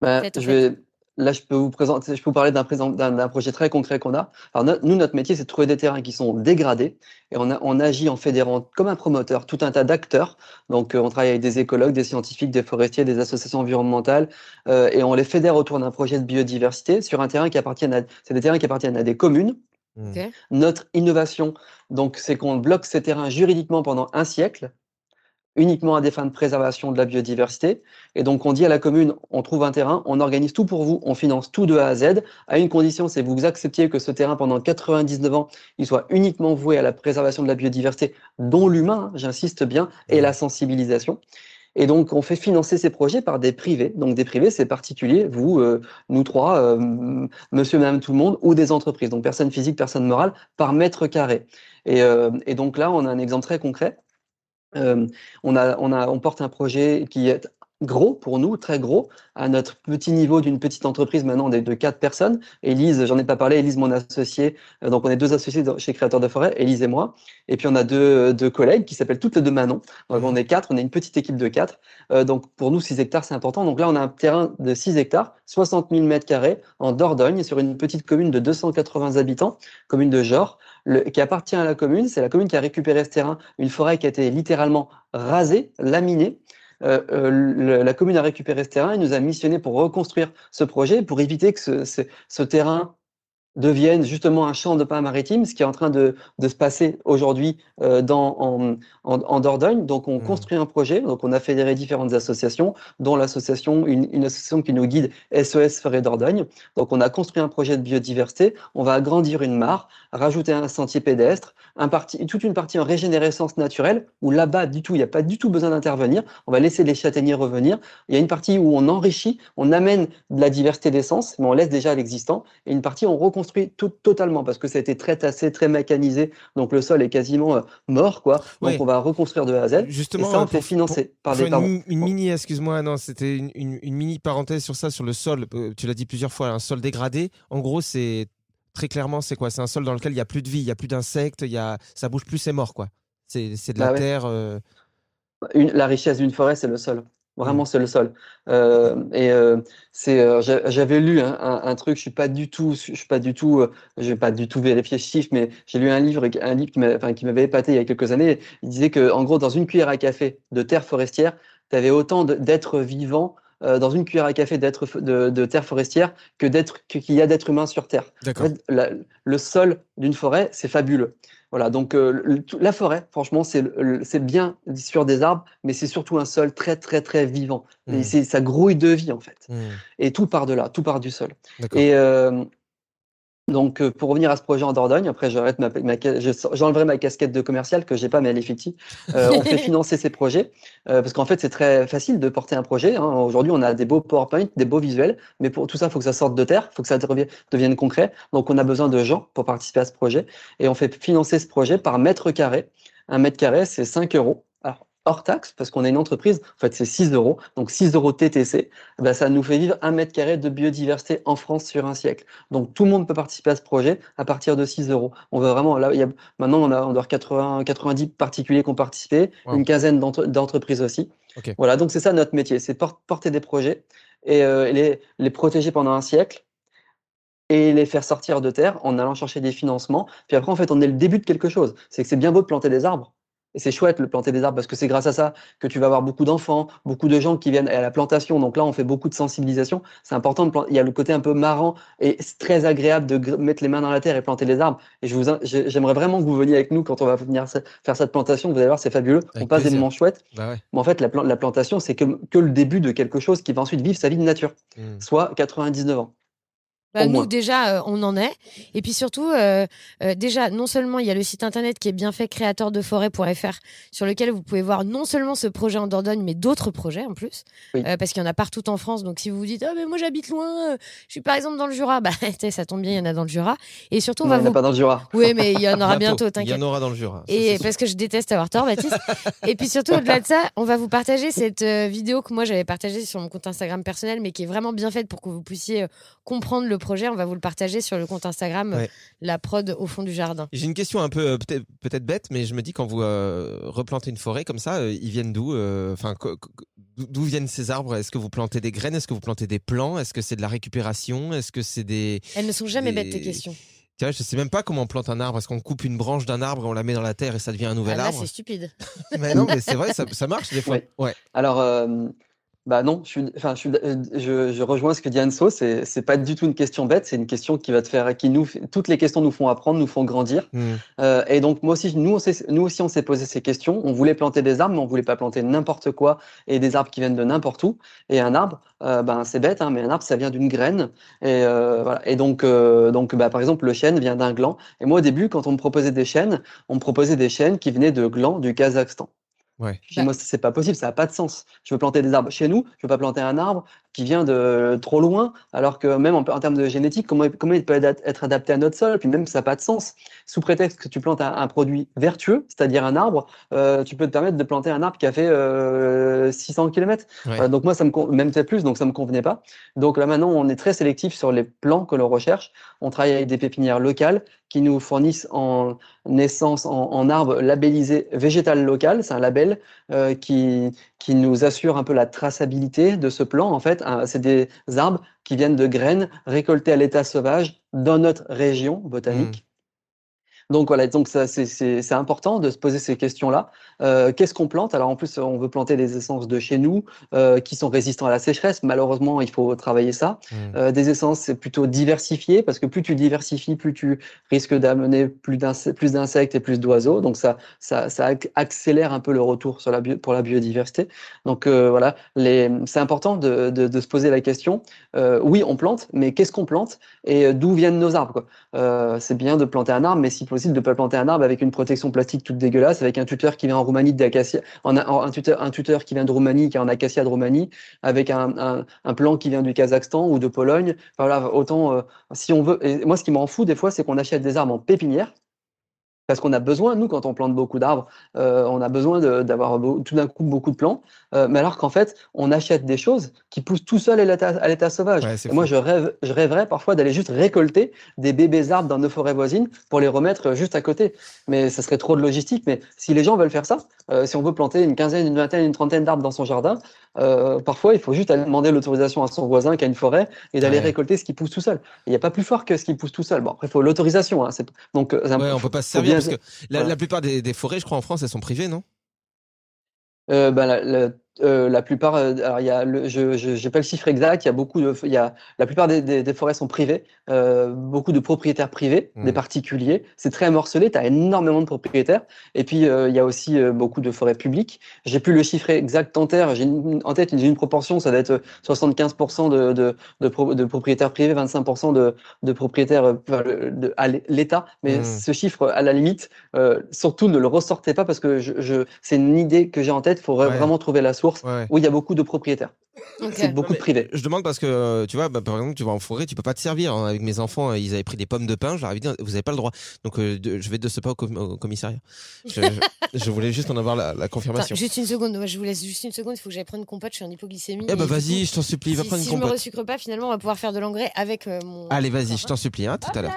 Bah, je vais, là, je peux vous présenter, je peux vous parler d'un, d'un, projet très concret qu'on a. Alors, nous, notre métier, c'est de trouver des terrains qui sont dégradés et on, a, on agit en fédérant comme un promoteur tout un tas d'acteurs. Donc, euh, on travaille avec des écologues, des scientifiques, des forestiers, des associations environnementales euh, et on les fédère autour d'un projet de biodiversité sur un terrain qui appartient à, c'est des terrains qui appartiennent à des communes Mmh. Notre innovation, donc, c'est qu'on bloque ces terrains juridiquement pendant un siècle, uniquement à des fins de préservation de la biodiversité. Et donc, on dit à la commune, on trouve un terrain, on organise tout pour vous, on finance tout de A à Z, à une condition, c'est que vous acceptiez que ce terrain, pendant 99 ans, il soit uniquement voué à la préservation de la biodiversité, dont l'humain, j'insiste bien, et la sensibilisation. Et donc, on fait financer ces projets par des privés. Donc, des privés, c'est particulier, vous, euh, nous trois, euh, monsieur, madame, tout le monde, ou des entreprises. Donc, personne physique, personne morale, par mètre carré. Et, euh, et donc là, on a un exemple très concret. On, a, on, a, on porte un projet qui est gros pour nous, très gros, à notre petit niveau d'une petite entreprise maintenant de, de quatre personnes. Élise, j'en ai pas parlé, Élise, mon associé, euh, donc on est deux associés chez Créateurs de Forêt, Élise et moi. Et puis on a deux, deux collègues qui s'appellent toutes les deux Manon. Donc on est quatre, on est une petite équipe de quatre. Euh, donc pour nous, 6 hectares, c'est important. Donc là, on a un terrain de 6 hectares, 60 000 mètres carrés en Dordogne, sur une petite commune de 280 habitants, commune de Jor, le, qui appartient à la commune. C'est la commune qui a récupéré ce terrain, une forêt qui a été littéralement rasée, laminée. Euh, euh, la commune a récupéré ce terrain et nous a missionné pour reconstruire ce projet, pour éviter que ce, ce, ce terrain devienne justement un champ de pain maritime, ce qui est en train de, de se passer aujourd'hui euh, en, en, en, Dordogne. Donc, on mmh. construit un projet. Donc, on a fédéré différentes associations, dont l'association, une, une, association qui nous guide, SOS Forêt Dordogne. Donc, on a construit un projet de biodiversité. On va agrandir une mare, rajouter un sentier pédestre, un parti, toute une partie en régénérescence naturelle, où là-bas, du tout, il n'y a pas du tout besoin d'intervenir. On va laisser les châtaigniers revenir. Il y a une partie où on enrichit, on amène de la diversité d'essence, mais on laisse déjà l'existant. Et une partie, on reconstruit tout, totalement parce que ça a été très tassé, très mécanisé. Donc le sol est quasiment euh, mort, quoi. Donc on va reconstruire de A à Z. Justement, et ça, on fait financer par des une, une, mini, excuse-moi, non, c'était une, une, mini parenthèse sur ça, sur le sol. Euh, tu l'as dit plusieurs fois, un sol dégradé. En gros, c'est très clairement, c'est quoi? C'est un sol dans lequel il y a plus de vie, il y a plus d'insectes, il y a, ça bouge plus, c'est mort, quoi. C'est de la bah terre. Euh. Une, la richesse d'une forêt, c'est le sol. Vraiment, c'est le sol. Euh, et euh, c'est, euh, j'avais lu un, un, truc. Je suis pas du tout, je suis pas du tout, je vais pas du tout vérifier ce chiffre, mais j'ai lu un livre, un livre qui m'avait, enfin, qui m'avait épaté il y a quelques années. Il disait que, en gros, dans une cuillère à café de terre forestière, tu avais autant d'êtres vivants dans une cuillère à café d'être de, de, terre forestière que d'être qu'il y a d'êtres humains sur terre. En fait, le sol d'une forêt, c'est fabuleux. Voilà, donc euh, la forêt, franchement, c'est bien sur des arbres, mais c'est surtout un sol très, très, très vivant. Et mmh. ça grouille de vie, en fait. Mmh. Et tout part de là, tout part du sol. Et euh, donc, euh, pour revenir à ce projet en Dordogne, après, j'arrête ma, ma j'enlèverai ma casquette de commercial que j'ai pas, mais elle est fictive. Euh, on fait financer ces projets euh, parce qu'en fait, c'est très facile de porter un projet. Hein. Aujourd'hui, on a des beaux PowerPoint, des beaux visuels, mais pour tout ça, il faut que ça sorte de terre, il faut que ça devienne concret. Donc, on a besoin de gens pour participer à ce projet et on fait financer ce projet par mètre carré. Un mètre carré, c'est 5 euros hors taxe, parce qu'on est une entreprise, en fait c'est 6 euros, donc 6 euros TTC, ben, ça nous fait vivre un mètre carré de biodiversité en France sur un siècle. Donc tout le monde peut participer à ce projet à partir de 6 euros. On veut vraiment, là, il y a, maintenant on a, on a 80, 90 particuliers qui ont participé, une quinzaine d'entreprises aussi. Voilà, donc c'est ça notre métier, c'est porter des projets et les, les protéger pendant un siècle et les faire sortir de terre en allant chercher des financements. Puis après, en fait, on est le début de quelque chose. C'est que c'est bien beau de planter des arbres, et c'est chouette le planter des arbres parce que c'est grâce à ça que tu vas avoir beaucoup d'enfants, beaucoup de gens qui viennent à la plantation. Donc là, on fait beaucoup de sensibilisation. C'est important de planter. Il y a le côté un peu marrant et très agréable de mettre les mains dans la terre et planter des arbres. Et je vous, j'aimerais vraiment que vous veniez avec nous quand on va venir faire cette plantation. Vous allez voir, c'est fabuleux. on passe des moments chouettes. Bah Mais en fait, la, la plantation, c'est que, que, le début de quelque chose qui va ensuite vivre sa vie de nature, mmh. soit 99 ans. Bah, nous, déjà, euh, on en est. Et puis surtout, euh, euh, déjà, non seulement il y a le site internet qui est bien fait, créateurdeforêt.fr, sur lequel vous pouvez voir non seulement ce projet en Dordogne, mais d'autres projets en plus. parce qu'il y en a partout en France. Donc si vous vous dites, oh, mais moi j'habite loin, je suis par exemple dans le Jura, bah, ça tombe bien, il y en a dans le Jura. Et surtout, on va il n'y en a pas dans le Jura. Oui, mais il y en aura bientôt, t'inquiète. Il y en aura dans le Jura. Et parce que je déteste avoir tort, Baptiste. et puis surtout, au-delà de ça, on va vous partager cette vidéo que moi j'avais partagée sur mon compte Instagram personnel, mais qui est vraiment bien faite pour que vous puissiez comprendre le projet. On va vous le partager sur le compte Instagram la prod au fond du jardin. J'ai une question un peu euh, peut-être bête, mais je me dis quand vous euh, replantez une forêt comme ça, euh, ils viennent d'où Enfin, d'où viennent ces arbres? Est-ce que vous plantez des graines? Est-ce que vous plantez des plants? Est-ce que c'est de la récupération? Est-ce que c'est des Elles ne sont jamais bêtes tes questions. Tu vois, je sais même pas comment on plante un arbre. Est-ce qu'on coupe une branche d'un arbre et on la met dans la terre et ça devient un nouvel ah, arbre? c'est stupide. mais non, mais c'est vrai, ça, marche des fois. Ouais. Alors, bah non, je, suis, enfin, je, euh, je, je, rejoins ce que dit Anso. C'est, c'est pas du tout une question bête. C'est une question qui va te faire, qui nous, toutes les questions nous font apprendre, nous font grandir. Mmh. Euh, et donc moi aussi, nous, on nous aussi, on s'est posé ces questions. On voulait planter des arbres, mais on voulait pas planter n'importe quoi et des arbres qui viennent de n'importe où. Et un arbre, euh, ben c'est bête, hein, mais un arbre, ça vient d'une graine. Et euh, voilà. Et donc, euh, donc, bah, par exemple, le chêne vient d'un gland. Et moi, au début, quand on me proposait des chênes, on me proposait des chênes qui venaient de glands du Kazakhstan. Ouais. Moi, c'est pas possible, ça n'a pas de sens. Je veux planter des arbres chez nous, je veux pas planter un arbre qui vient de trop loin, alors que même en, termes de génétique, comment, comment il peut être adapté à notre sol, puis même ça n'a pas de sens. Sous prétexte que tu plantes un, produit vertueux, c'est-à-dire un arbre, euh, tu peux te permettre de planter un arbre qui a fait euh, 600 km. Euh, donc moi, ça me même peut-être plus, donc ça me convenait pas. Donc là maintenant, on est très sélectif sur les plants que l'on recherche. On travaille avec des pépinières locales qui nous fournissent en naissance en, en arbre labellisé végétal local. C'est un label euh, qui, qui nous assure un peu la traçabilité de ce plan. En fait, c'est des arbres qui viennent de graines récoltées à l'état sauvage dans notre région botanique. Donc voilà, donc c'est important de se poser ces questions-là. Euh, qu'est-ce qu'on plante? Alors en plus, on veut planter des essences de chez nous euh, qui sont résistants à la sécheresse. Malheureusement, il faut travailler ça. Mmh. Euh, des essences, c'est plutôt diversifié parce que plus tu diversifies, plus tu risques d'amener plus d'insectes et plus d'oiseaux. Donc ça, ça, ça, accélère un peu le retour sur la pour la biodiversité. Donc voilà, c'est important de, de, de, se poser la question. oui, on plante, mais qu'est-ce qu'on plante? Et d'où viennent nos arbres? C'est bien de planter un arbre, mais si possible de pas planter un arbre avec une protection plastique toute dégueulasse, avec un tuteur qui vient en Roumanie d'acacia, un, tuteur, un tuteur qui vient de Roumanie, qui est en acacia de Roumanie, avec un, un, plan qui vient du Kazakhstan ou de Pologne. voilà, autant euh, si on veut. Et moi, ce qui m'en fout des fois, c'est qu'on achète des arbres en pépinière parce qu'on a besoin, nous, quand on plante beaucoup d'arbres, euh, on a besoin d'avoir tout d'un coup beaucoup de plants. Euh, mais alors qu'en fait, on achète des choses qui poussent tout seul à l'état sauvage. moi, je, rêve, je rêverais parfois d'aller juste récolter des bébés arbres dans nos forêts voisines pour les remettre juste à côté. Mais ça serait trop de logistique. Mais si les gens veulent faire ça, euh, si on veut planter une quinzaine, une vingtaine, une trentaine d'arbres dans son jardin, euh, parfois, il faut juste aller demander l'autorisation à son voisin qui a une forêt et d'aller récolter ce qui pousse tout seul. Il n'y a pas plus fort que ce qui pousse tout seul. Bon, après, il faut l'autorisation. Hein, donc, euh, ouais, on peut pas se servir parce que la, plupart des, des, forêts, je crois, en France, elles sont privées, non? Euh, ben, la, euh, la plupart, euh, alors il y a le, je n'ai pas le chiffre exact, il y a beaucoup de, il y a, la plupart des, des, forêts sont privées, euh, beaucoup de propriétaires privés, des mmh. particuliers. C'est très morcelé, tu as énormément de propriétaires. Et puis il y a aussi beaucoup de forêts publiques. J'ai plus le chiffre exact en terre, j'ai en tête j'ai une proportion, ça doit être 75% de, de, de, de, propriétaires privés, 25% de, de propriétaires à l'État. Mais mmh. ce chiffre, à la limite, surtout ne le ressortez pas parce que je, je c'est une idée que j'ai en tête. Il faudrait vraiment trouver la source où il y a beaucoup de propriétaires. C'est beaucoup privé. Je demande parce que, tu vois, bah, par exemple, tu vas en forêt, tu peux pas te servir. Hein. Avec mes enfants, ils avaient pris des pommes de pin, je leur avais dit, vous avez pas le droit. Donc, euh, je vais de ce pas au, commissariat. Je, voulais juste en avoir la, confirmation. juste une seconde, je vous laisse juste une seconde, il faut que j'aille prendre une compote, je suis en hypoglycémie. Eh bah vas-y, je t'en supplie, va prendre une compote. Si je me resucre pas, finalement, on va pouvoir faire de l'engrais avec euh, mon. Allez, vas-y, je t'en supplie, hein, tout à l'heure.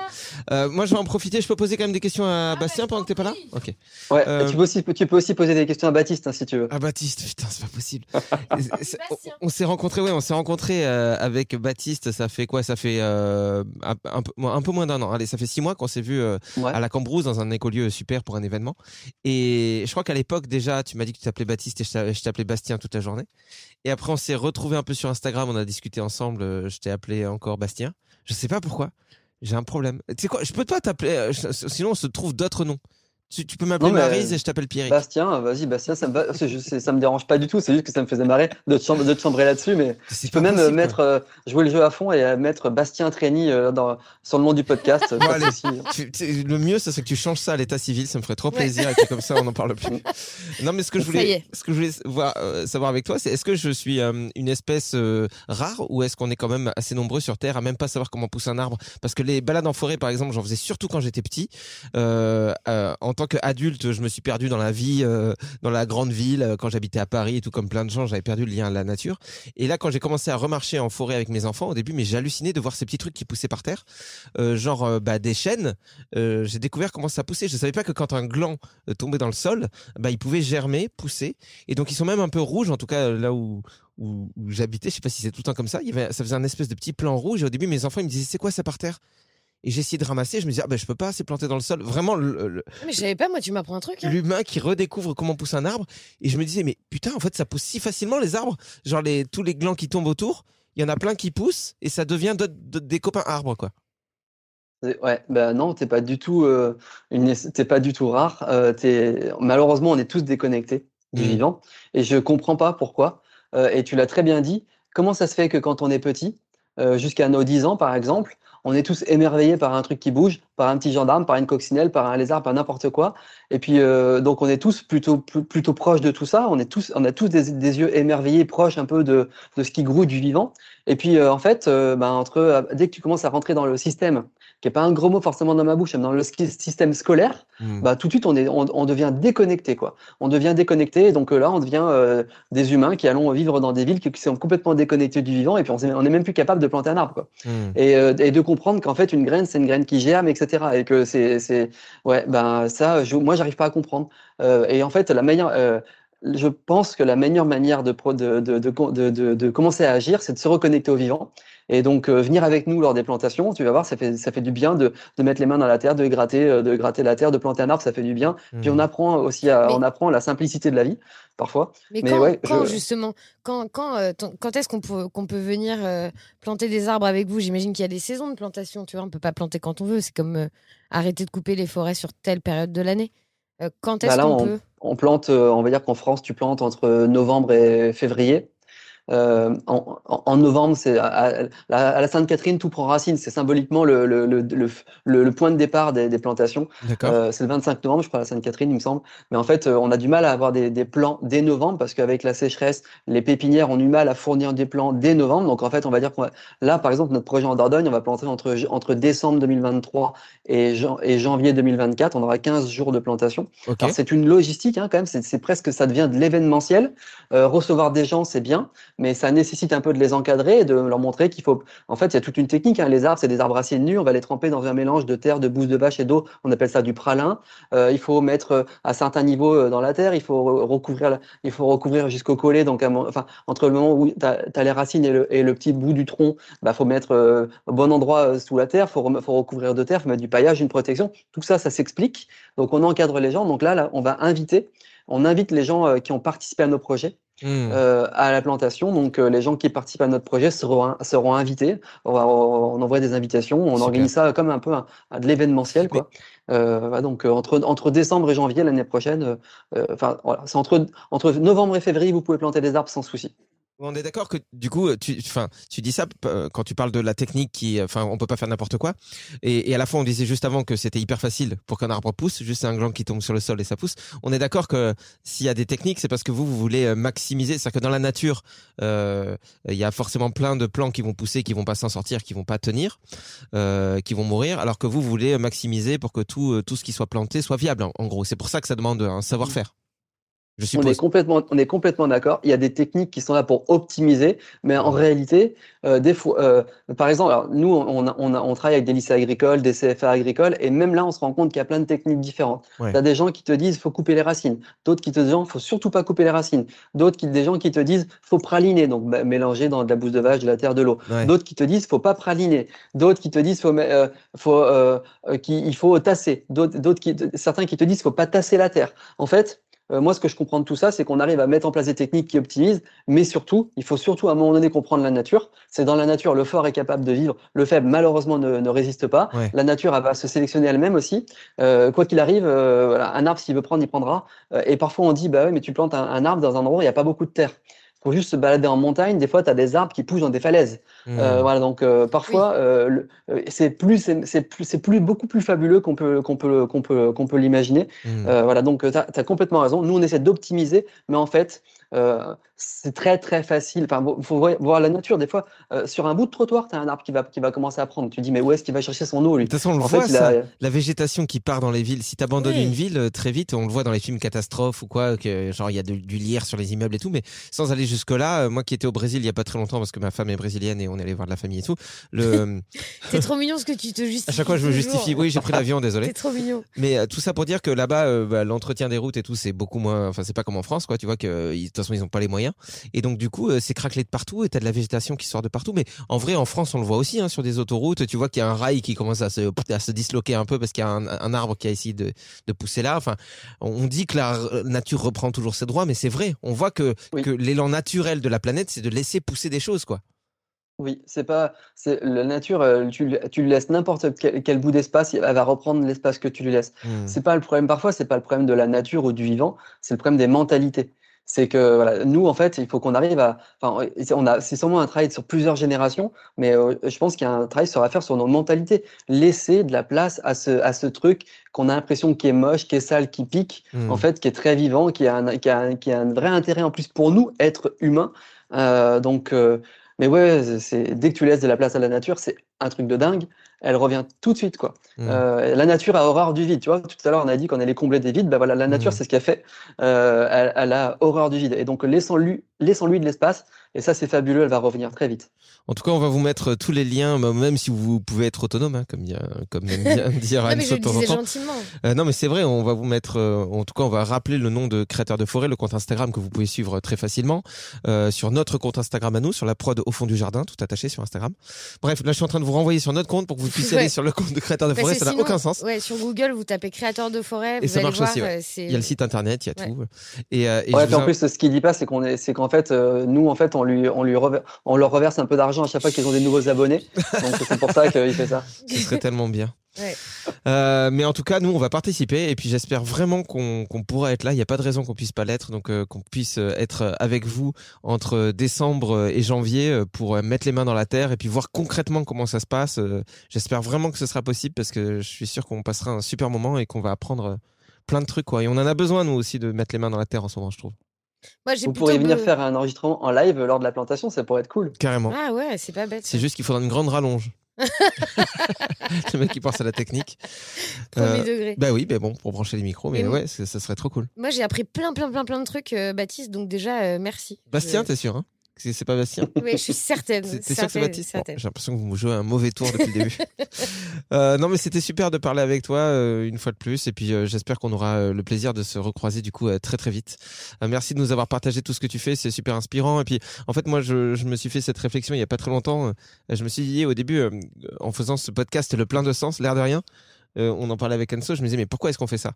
Euh, moi, je vais en profiter, je peux poser quand même des questions à ah, Bastien pendant que t'es pas là Ok. Ouais, tu, peux aussi, tu peux aussi poser des questions à Baptiste, hein, si tu veux. À Baptiste, putain, c'est pas possible. on s'est rencontrés, ouais, on s'est rencontré euh, avec Baptiste, ça fait quoi? Ça fait euh, un, peu, un, peu, moins d'un an. Allez, ça fait six mois qu'on s'est vu euh, à la Cambrousse dans un écolieu super pour un événement. Et je crois qu'à l'époque déjà, tu m'as dit que tu t'appelais Baptiste et je t'appelais Bastien toute la journée. Et après, on s'est retrouvé un peu sur Instagram, on a discuté ensemble. Je t'ai appelé encore Bastien. Je sais pas pourquoi. J'ai un problème. Tu sais quoi? Je peux pas t'appeler. Sinon, on se trouve d'autres noms. Tu, peux m'appeler Marise et je t'appelle Pierre. Bastien, vas-y, Bastien, ça me, va, ça me dérange pas du tout. C'est juste que ça me faisait marrer de te, chambrer, de te chambrer là-dessus. Mais tu peux même mettre, euh, jouer le jeu à fond et euh, mettre Bastien Trény euh, dans, sur le nom du podcast. le mieux, c'est que tu changes ça à l'état civil. Ça me ferait trop plaisir. Et comme ça, on n'en parle plus. non, mais ce que je voulais, ce que je voulais voir, savoir avec toi, c'est est-ce que je suis une espèce rare ou est-ce qu'on est quand même assez nombreux sur Terre à même pas savoir comment pousser un arbre? Parce que les balades en forêt, par exemple, j'en faisais surtout quand j'étais petit. en qu'adulte, je me suis perdu dans la vie, euh, dans la grande ville, euh, quand j'habitais à Paris et tout comme plein de gens, j'avais perdu le lien à la nature. Et là, quand j'ai commencé à remarcher en forêt avec mes enfants, au début, mais j'ai halluciné de voir ces petits trucs qui poussaient par terre, euh, genre bah, des chênes. j'ai découvert comment ça poussait. Je savais pas que quand un gland tombait dans le sol, bah, il pouvait germer, pousser. Et donc, ils sont même un peu rouges, en tout cas là où où, j'habitais, je sais pas si c'est tout le temps comme ça, il y avait, ça faisait un espèce de petit plan rouge et au début mes enfants ils me disaient c'est quoi ça par terre? Et j'ai essayé de ramasser. Je me disais, ah ben, je peux pas, c'est planté dans le sol. Vraiment, le, mais je savais pas, moi, tu m'apprends un truc. Hein. L'humain qui redécouvre comment pousse un arbre. Et je me disais, mais putain, en fait, ça pousse si facilement les arbres. Genre, les, tous les glands qui tombent autour, il y en a plein qui poussent et ça devient des copains arbres, quoi. Ouais, ben non, t'es pas du tout, euh, pas du tout rare. Euh, malheureusement, on est tous déconnectés du mmh. vivant, et je comprends pas pourquoi. Euh, et tu l'as très bien dit. Comment ça se fait que quand on est petit, euh, jusqu'à nos 10 ans par exemple, on est tous émerveillés par un truc qui bouge, par un petit gendarme, par une coccinelle, par un lézard, par n'importe quoi. Et puis euh, donc on est tous plutôt plutôt proches de tout ça. On est tous on a tous des, yeux émerveillés, proches un peu de, de ce qui grouille du vivant. Et puis euh, en fait, euh, ben, entre dès que tu commences à rentrer dans le système, qui est pas un gros mot forcément dans ma bouche, mais dans le système scolaire, hmm. bah tout de suite on est on, devient déconnecté quoi. On devient déconnecté. Et donc là on devient des humains qui allons vivre dans des villes qui, sont complètement déconnectés du vivant. Et puis on, est, on est même plus capable de planter un arbre quoi. Hmm. Et, et de comprendre qu'en fait une graine c'est une graine qui germe etc et que c'est, c'est, ouais, ben ça, je, moi, j'arrive pas à comprendre. Euh, et en fait, la meilleure, euh, je pense que la meilleure manière de, de, de, de, de commencer à agir, c'est de se reconnecter au vivant. Et donc, euh, venir avec nous lors des plantations, tu vas voir, ça fait, ça fait du bien de, de mettre les mains dans la terre, de gratter, de gratter la terre, de planter un arbre, ça fait du bien. Puis on mmh. apprend aussi à, on apprend la simplicité de la vie parfois. Mais, quand, quand justement, quand, quand, euh, quand est-ce qu'on peut, qu'on peut venir euh, planter des arbres avec vous? J'imagine qu'il y a des saisons de plantation, tu vois, on peut pas planter quand on veut. C'est comme euh, arrêter de couper les forêts sur telle période de l'année. quand est-ce bah qu'on peut? On plante, on va dire qu'en France, tu plantes entre novembre et février. Euh, en, en, novembre, c'est à, la Sainte-Catherine, tout prend racine. C'est symboliquement le, le, le, le, point de départ des, des plantations. Euh, c'est le 25 novembre, je crois, à la Sainte-Catherine, il me semble. Mais en fait, euh, on a du mal à avoir des, des plants dès novembre parce qu'avec la sécheresse, les pépinières ont du mal à fournir des plants dès novembre. Donc en fait, on va dire qu'on là, par exemple, notre projet en Dordogne, on va planter entre, entre décembre 2023 et, et janvier 2024. On aura 15 jours de plantation. C'est une logistique hein, quand même. C'est presque, ça devient de l'événementiel. Euh, recevoir des gens, c'est bien mais ça nécessite un peu de les encadrer et de leur montrer qu'il faut. En fait, il y a toute une technique. Hein. Les arbres, c'est des arbres racines nus. On va les tremper dans un mélange de terre, de bouse de vache et d'eau. On appelle ça du pralin. Euh, il faut mettre euh, à certains niveaux euh, dans la terre. Il faut recouvrir, il faut recouvrir jusqu'au collet. Donc, entre le moment où tu as, les racines et le, et le, petit bout du tronc, bah, faut mettre au bon endroit sous la terre. Faut, faut recouvrir de terre. Faut mettre du paillage, une protection. Tout ça, ça s'explique. Donc, on encadre les gens. Donc là on va inviter on invite les gens qui ont participé à nos projets Mmh. Euh, à la plantation. Donc, euh, les gens qui participent à notre projet seront, seront invités. On, va, on, envoie des invitations. On organise ça comme un peu de l'événementiel, quoi. Euh, donc, entre, entre décembre et janvier l'année prochaine, enfin, voilà, c'est entre, entre novembre et février, vous pouvez planter des arbres sans souci. On est d'accord que du coup, tu, enfin, tu dis ça euh, quand tu parles de la technique qui, enfin, on peut pas faire n'importe quoi. Et, et, à la fois, on disait juste avant que c'était hyper facile pour qu'un arbre pousse, juste un gland qui tombe sur le sol et ça pousse. On est d'accord que s'il y a des techniques, c'est parce que vous, vous voulez euh, maximiser. C'est-à-dire que dans la nature, euh, il y a forcément plein de plants qui vont pousser, qui vont pas s'en sortir, qui vont pas tenir, euh, qui vont mourir, alors que vous, vous voulez maximiser pour que tout, tout ce qui soit planté soit viable. En gros, c'est pour ça que ça demande un savoir-faire on est complètement, on est complètement d'accord. Il y a des techniques qui sont là pour optimiser, mais en réalité, euh, des fois, euh, par exemple, alors, nous, on, on, on, travaille avec des lycées agricoles, des CFA agricoles, et même là, on se rend compte qu'il y a plein de techniques différentes. Il y a des gens qui te disent faut couper les racines, d'autres qui te disent faut surtout pas couper les racines, d'autres qui, des gens qui te disent faut praliner, donc bah, mélanger dans de la bouse de vache, de la terre, de l'eau. D'autres qui te disent faut pas praliner, d'autres qui te disent faut, euh, faut, euh, qu'il faut tasser, d'autres qui, certains qui te disent faut pas tasser la terre. En fait, euh, moi, ce que je comprends de tout ça, c'est qu'on arrive à mettre en place des techniques qui optimisent, mais surtout, il faut surtout à un moment donné comprendre la nature. C'est dans la nature, le fort est capable de vivre, le faible, malheureusement, ne, ne résiste pas. La nature, elle va se sélectionner elle-même aussi. Euh, quoi qu'il arrive, euh, voilà, un arbre, s'il veut prendre, il prendra. Euh, et parfois, on dit, bah ouais, mais tu plantes un, un arbre dans un endroit où il n'y a pas beaucoup de terre pour juste se balader en montagne, des fois, tu as des arbres qui poussent dans des falaises. Mmh. Euh, voilà, donc euh, parfois, euh, euh c'est plus, c'est plus, c'est plus, beaucoup plus fabuleux qu'on peut, qu'on peut, qu'on peut, qu'on peut l'imaginer. Mmh. voilà, donc tu as, as, complètement raison. Nous, on essaie d'optimiser, mais en fait, euh, c'est très très facile. Enfin, faut voir la nature. Des fois, euh, sur un bout de trottoir, tu as un arbre qui va, qui va commencer à prendre. Tu dis, mais où est-ce qu'il va chercher son eau, lui? De toute façon, on le voit, ça, la végétation qui part dans les villes. Si tu abandonnes une ville, euh, très vite, on le voit dans les films catastrophes ou quoi, que genre il y a du lierre sur les immeubles et tout. Mais sans aller jusque-là, moi qui étais au Brésil il y a pas très longtemps, parce que ma femme est brésilienne et on est allé voir de la famille et tout. Le... c'est trop mignon ce que tu te justifies. À chaque fois, je me justifie. Oui, j'ai pris l'avion, désolé. C'est trop mignon. Mais tout ça pour dire que là-bas, bah, l'entretien des routes et tout, c'est beaucoup moins. Enfin, c'est pas comme en France, quoi. Tu vois que façon, ils ont pas les moyens. Et donc du coup, euh, c'est craquelé de partout et t'as de la végétation qui sort de partout. Mais en vrai, en France, on le voit aussi hein, sur des autoroutes. Tu vois qu'il y a un rail qui commence à se, à se disloquer un peu parce qu'il y a un, un, arbre qui a essayé de, de pousser là. Enfin, on dit que la nature reprend toujours ses droits, mais c'est vrai. On voit que, que l'élan naturel de la planète, c'est de laisser pousser des choses, quoi. Oui, c'est pas, la nature. Euh, tu, tu lui laisses n'importe quel, quel, bout d'espace, elle va reprendre l'espace que tu lui laisses. Mmh. C'est pas le problème. Parfois, c'est pas le problème de la nature ou du vivant, c'est le problème des mentalités c'est que voilà, nous en fait, il faut qu'on arrive à, enfin, on a, c'est sûrement un travail sur plusieurs générations, mais euh, je pense qu'il y a un travail sur à faire sur nos mentalités, laisser de la place à ce, à ce truc qu'on a l'impression qui est moche, qui est sale, qui pique, en mmh. fait, qui est très vivant, qui a un, qui a, qui a un vrai intérêt en plus pour nous, être humain. Euh, donc, euh, mais ouais, c'est dès que tu laisses de la place à la nature, c'est un truc de dingue elle revient tout de suite quoi. Mmh. Euh, la nature a horreur du vide, tu vois. Tout à l'heure on a dit qu'on allait combler des vides, ben voilà, la nature mmh. c'est ce qu'elle fait. Euh, elle, elle, a horreur du vide et donc laissons-lui, laissons-lui de l'espace et ça c'est fabuleux, elle va revenir très vite. En tout cas, on va vous mettre tous les liens, même si vous pouvez être autonome, hein, comme, comme aime dire Anne de temps en temps. Euh, non, mais c'est vrai, on va vous mettre, euh, en tout cas, on va rappeler le nom de Créateur de Forêt, le compte Instagram que vous pouvez suivre très facilement euh, sur notre compte Instagram à nous, sur la prod au fond du jardin, tout attaché sur Instagram. Bref, là, je suis en train de vous renvoyer sur notre compte pour que vous puissiez aller sur le compte de Créateur de Forêt, ça n'a aucun sens. Ouais, sur Google, vous tapez Créateur de Forêt, et vous ça marche voir, aussi. Ouais. Il y a le site internet, il y a tout. Et, et, ouais, en plus, ce qu'il dit pas, c'est qu'on est, c'est qu'en fait, nous, en fait, on lui, on lui, on leur reverse un peu d'argent à chaque fois qu'ils ont des nouveaux abonnés. Donc c'est pour ça qu'il fait ça. Ce serait tellement bien. Ouais. Euh, mais en tout cas, nous, on va participer et puis j'espère vraiment qu'on qu pourra être là. Il n'y a pas de raison qu'on puisse pas l'être, donc euh, qu'on puisse euh, être avec vous entre décembre et janvier pour mettre les mains dans la terre et puis voir concrètement comment ça se passe. j'espère vraiment que ce sera possible parce que je suis sûr qu'on passera un super moment et qu'on va apprendre plein de trucs. Quoi. Et on en a besoin, nous aussi, de mettre les mains dans la terre en ce moment, je trouve. Moi, Vous pourriez venir faire un enregistrement en live lors de la plantation, ça pourrait être cool. Carrément. Ah ouais, c'est pas bête. C'est juste qu'il faudra une grande rallonge. le mec qui pense à la technique. Premier euh, degré. Bah oui, mais bon, pour brancher les micros, mais, ouais, ça serait trop cool. Moi, j'ai appris plein, plein, plein, plein de trucs, euh, Baptiste, donc déjà, euh, merci. Bastien, t'es sûr hein? C'est pas Bastien? Oui, je suis certaine. T'es sûr que c'est Baptiste? Bon, J'ai l'impression que vous jouez un mauvais tour depuis le début. euh, non, mais c'était super de parler avec toi euh, une fois de plus. Et puis, euh, j'espère qu'on aura le plaisir de se recroiser du coup très très vite. merci de nous avoir partagé tout ce que tu fais. C'est super inspirant. Et puis, en fait, moi, je, je, me suis fait cette réflexion il y a pas très longtemps. je me suis dit au début, en faisant ce podcast, le plein de sens, l'air de rien. on en parlait avec Anso. Je me disais, mais pourquoi est-ce qu'on fait ça?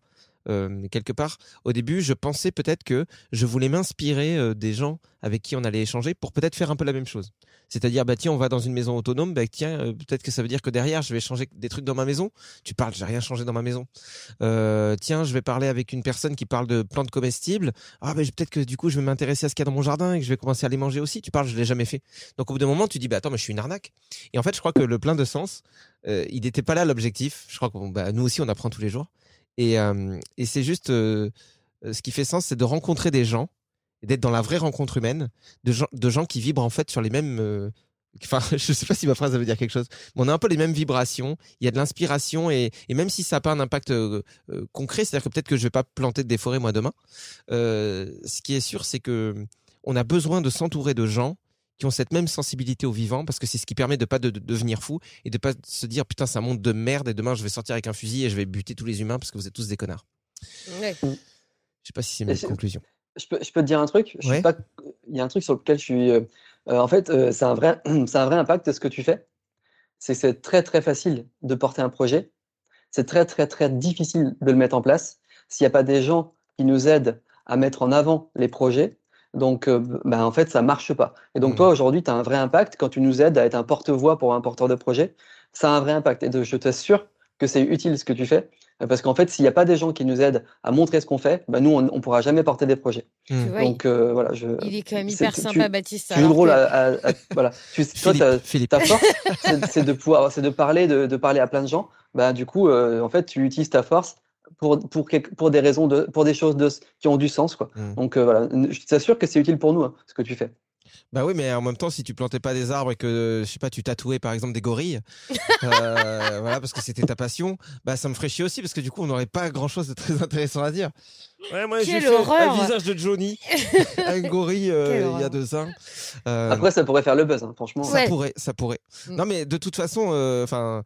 Euh, quelque part, au début, je pensais peut-être que je voulais m'inspirer euh, des gens avec qui on allait échanger pour peut-être faire un peu la même chose. C'est-à-dire, bah tiens, on va dans une maison autonome, bah tiens, euh, peut-être que ça veut dire que derrière, je vais changer des trucs dans ma maison. Tu parles, j'ai rien changé dans ma maison. Tiens, je vais parler avec une personne qui parle de plantes comestibles. Ah, ben peut-être que du coup, je vais m'intéresser à ce qu'il y a dans mon jardin et que je vais commencer à les manger aussi. Tu parles, je l'ai jamais fait. Donc au bout d'un moment, tu dis, bah attends, mais je suis une arnaque. Et en fait, je crois que le plein de sens, il n'était pas là l'objectif. Je crois que bah, nous aussi, on apprend tous les jours. Et, et c'est juste, ce qui fait sens, c'est de rencontrer des gens d'être dans la vraie rencontre humaine de gens, de gens qui vibrent en fait sur les mêmes. Euh, enfin, je sais pas si ma phrase veut dire quelque chose, mais on a un peu les mêmes vibrations. Il y a de l'inspiration et, et, même si ça n'a pas un impact euh, euh, concret, c'est-à-dire que peut-être que je vais pas planter des forêts moi demain. ce qui est sûr, c'est que on a besoin de s'entourer de gens qui ont cette même sensibilité au vivant parce que c'est ce qui permet de pas de, devenir fou et de pas se dire putain c'est un monde de merde et demain je vais sortir avec un fusil et je vais buter tous les humains parce que vous êtes tous des connards. Ouais. Je sais pas si c'est une conclusion. Je peux, je peux te dire un truc je pas... Il y a un truc sur lequel je suis. Euh, euh, en fait, euh, c'est un, vrai, un vrai impact ce que tu fais. C'est que c'est très, très facile de porter un projet. C'est très, très, très difficile de le mettre en place s'il n'y a pas des gens qui nous aident à mettre en avant les projets. Donc, ben, en fait, ça marche pas. Et donc, mmh. toi, aujourd'hui, tu as un vrai impact quand tu nous aides à être un porte-voix pour un porteur de projet. Ça a un vrai impact. Et je t'assure que c'est utile ce que tu fais. Parce qu'en fait, s'il n'y a pas des gens qui nous aident à montrer ce qu'on fait, bah nous, on ne pourra jamais porter des projets. Mmh. Donc, euh, voilà, je, il est quand même hyper sympa, Baptiste. Tu joues le rôle à, voilà. Tu, toi, ta force, c'est de pouvoir, c'est de parler, de, de, parler à plein de gens. Bah, du coup, euh, en fait, tu utilises ta force pour, pour, pour des raisons de, pour des choses de, qui ont du sens, quoi. Mmh. Donc, euh, voilà, je t'assure que c'est utile pour nous, hein, ce que tu fais. Bah oui, mais en même temps, si tu plantais pas des arbres et que, je sais pas, tu tatouais par exemple des gorilles, euh, voilà, parce que c'était ta passion, bah ça me ferait chier aussi parce que du coup, on n'aurait pas grand chose de très intéressant à dire. Ouais, moi j'ai fait un visage de Johnny, un gorille euh, il y a deux ans. Euh, Après, ça pourrait faire le buzz, hein, franchement. Ça pourrait, ça pourrait. Mm. Non, mais de toute façon, euh, enfin,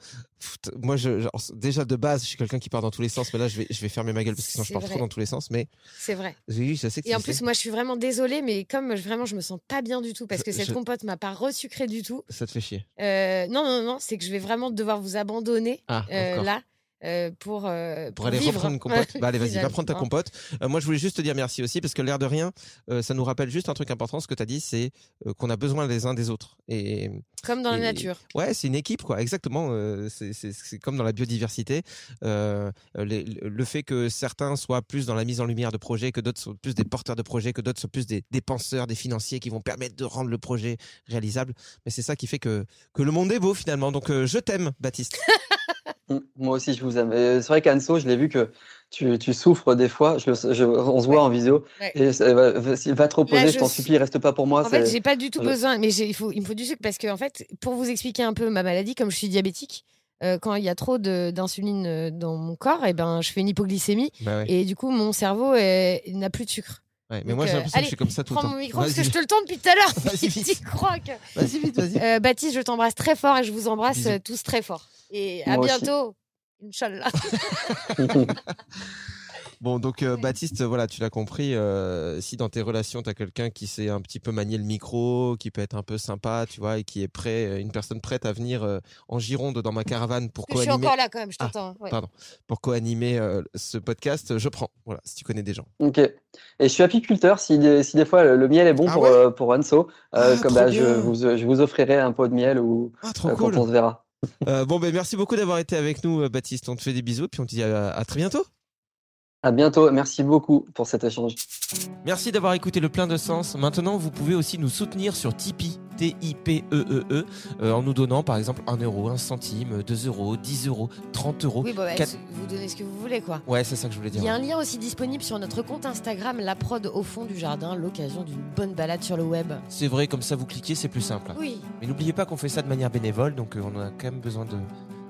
moi, je, déjà de base, je suis quelqu'un qui part dans tous les sens, mais là, je vais, je vais fermer ma gueule parce que sinon, je pars trop dans tous les sens. Mais c'est vrai. Oui, je sais que Et en plus, moi, je suis vraiment désolée, mais comme vraiment, je me sens pas bien du tout parce que cette compote m'a pas resucré du tout. Ça te fait chier. non, non, non, c'est que je vais vraiment devoir vous abandonner ah, là. Euh, pour, euh, pour, aller reprendre une compote. bah allez, vas-y, va prendre ta compote. Euh, moi, je voulais juste te dire merci aussi parce que l'air de rien, ça nous rappelle juste un truc important. Ce que tu as dit, c'est qu'on a besoin les uns des autres. Et, comme dans la nature. Ouais, c'est une équipe, quoi. Exactement. c'est comme dans la biodiversité. le fait que certains soient plus dans la mise en lumière de projets, que d'autres soient plus des porteurs de projets, que d'autres soient plus des, des penseurs, des financiers qui vont permettre de rendre le projet réalisable. Mais c'est ça qui fait que, que le monde est beau finalement. Donc, je t'aime, Baptiste. Mmh, moi aussi, je vous aime. C'est vrai qu'Anso, je l'ai vu que tu, tu, souffres des fois. Je, je, on se voit en vidéo. Et va, va te reposer, je, t'en supplie, reste pas pour moi. En fait, j'ai pas du tout besoin, mais il, faut, il me faut du sucre parce que, en fait, pour vous expliquer un peu ma maladie, comme je suis diabétique, euh, quand il y a trop d'insuline euh, dans mon corps, et eh ben, je fais une hypoglycémie. Bah et du coup, mon cerveau n'a plus de sucre. Ouais, mais moi j'ai l'impression que je suis comme ça tout le temps. Prends mon micro parce que je te le tends depuis tout à l'heure. Vas-y vite. Vas-y vite, vas-y. Euh, Baptiste, je t'embrasse très fort et je vous embrasse tous très fort. Et à bientôt. Inch'Allah. Bon, donc euh, Baptiste, voilà, tu l'as compris. Euh, si dans tes relations, tu as quelqu'un qui sait un petit peu manier le micro, qui peut être un peu sympa, tu vois, et qui est prêt, euh, une personne prête à venir en Gironde dans ma caravane pour co-animer. Je suis encore là quand même, je ah, t'entends. Pardon. Pour co-animer ce podcast, je prends. Voilà, si tu connais des gens. Ok. Et je suis apiculteur. Si des, si des fois le, miel est bon ah pour, pour Anso, ah, comme bah, je, vous, je vous offrirai un pot de miel ou quand on se verra. bon, ben merci beaucoup d'avoir été avec nous, Baptiste. On te fait des bisous, puis on te dit à très bientôt. À bientôt. Merci beaucoup pour cet échange. Merci d'avoir écouté le plein de sens. Maintenant, vous pouvez aussi nous soutenir sur Tipeee, T-I-P-E-E-E, e, euh, en nous donnant par exemple 1 euro, 1 centime, 2 euros, 10 euros, 30 euros. Oui, bah, vous donnez ce que vous voulez, quoi. Ouais, c'est ça que je voulais dire. Il y a un lien aussi disponible sur notre compte Instagram, la prod au fond du jardin, l'occasion d'une bonne balade sur le web. C'est vrai, comme ça vous cliquez, c'est plus simple. Oui. Mais n'oubliez pas qu'on fait ça de manière bénévole, donc euh, on a quand même besoin de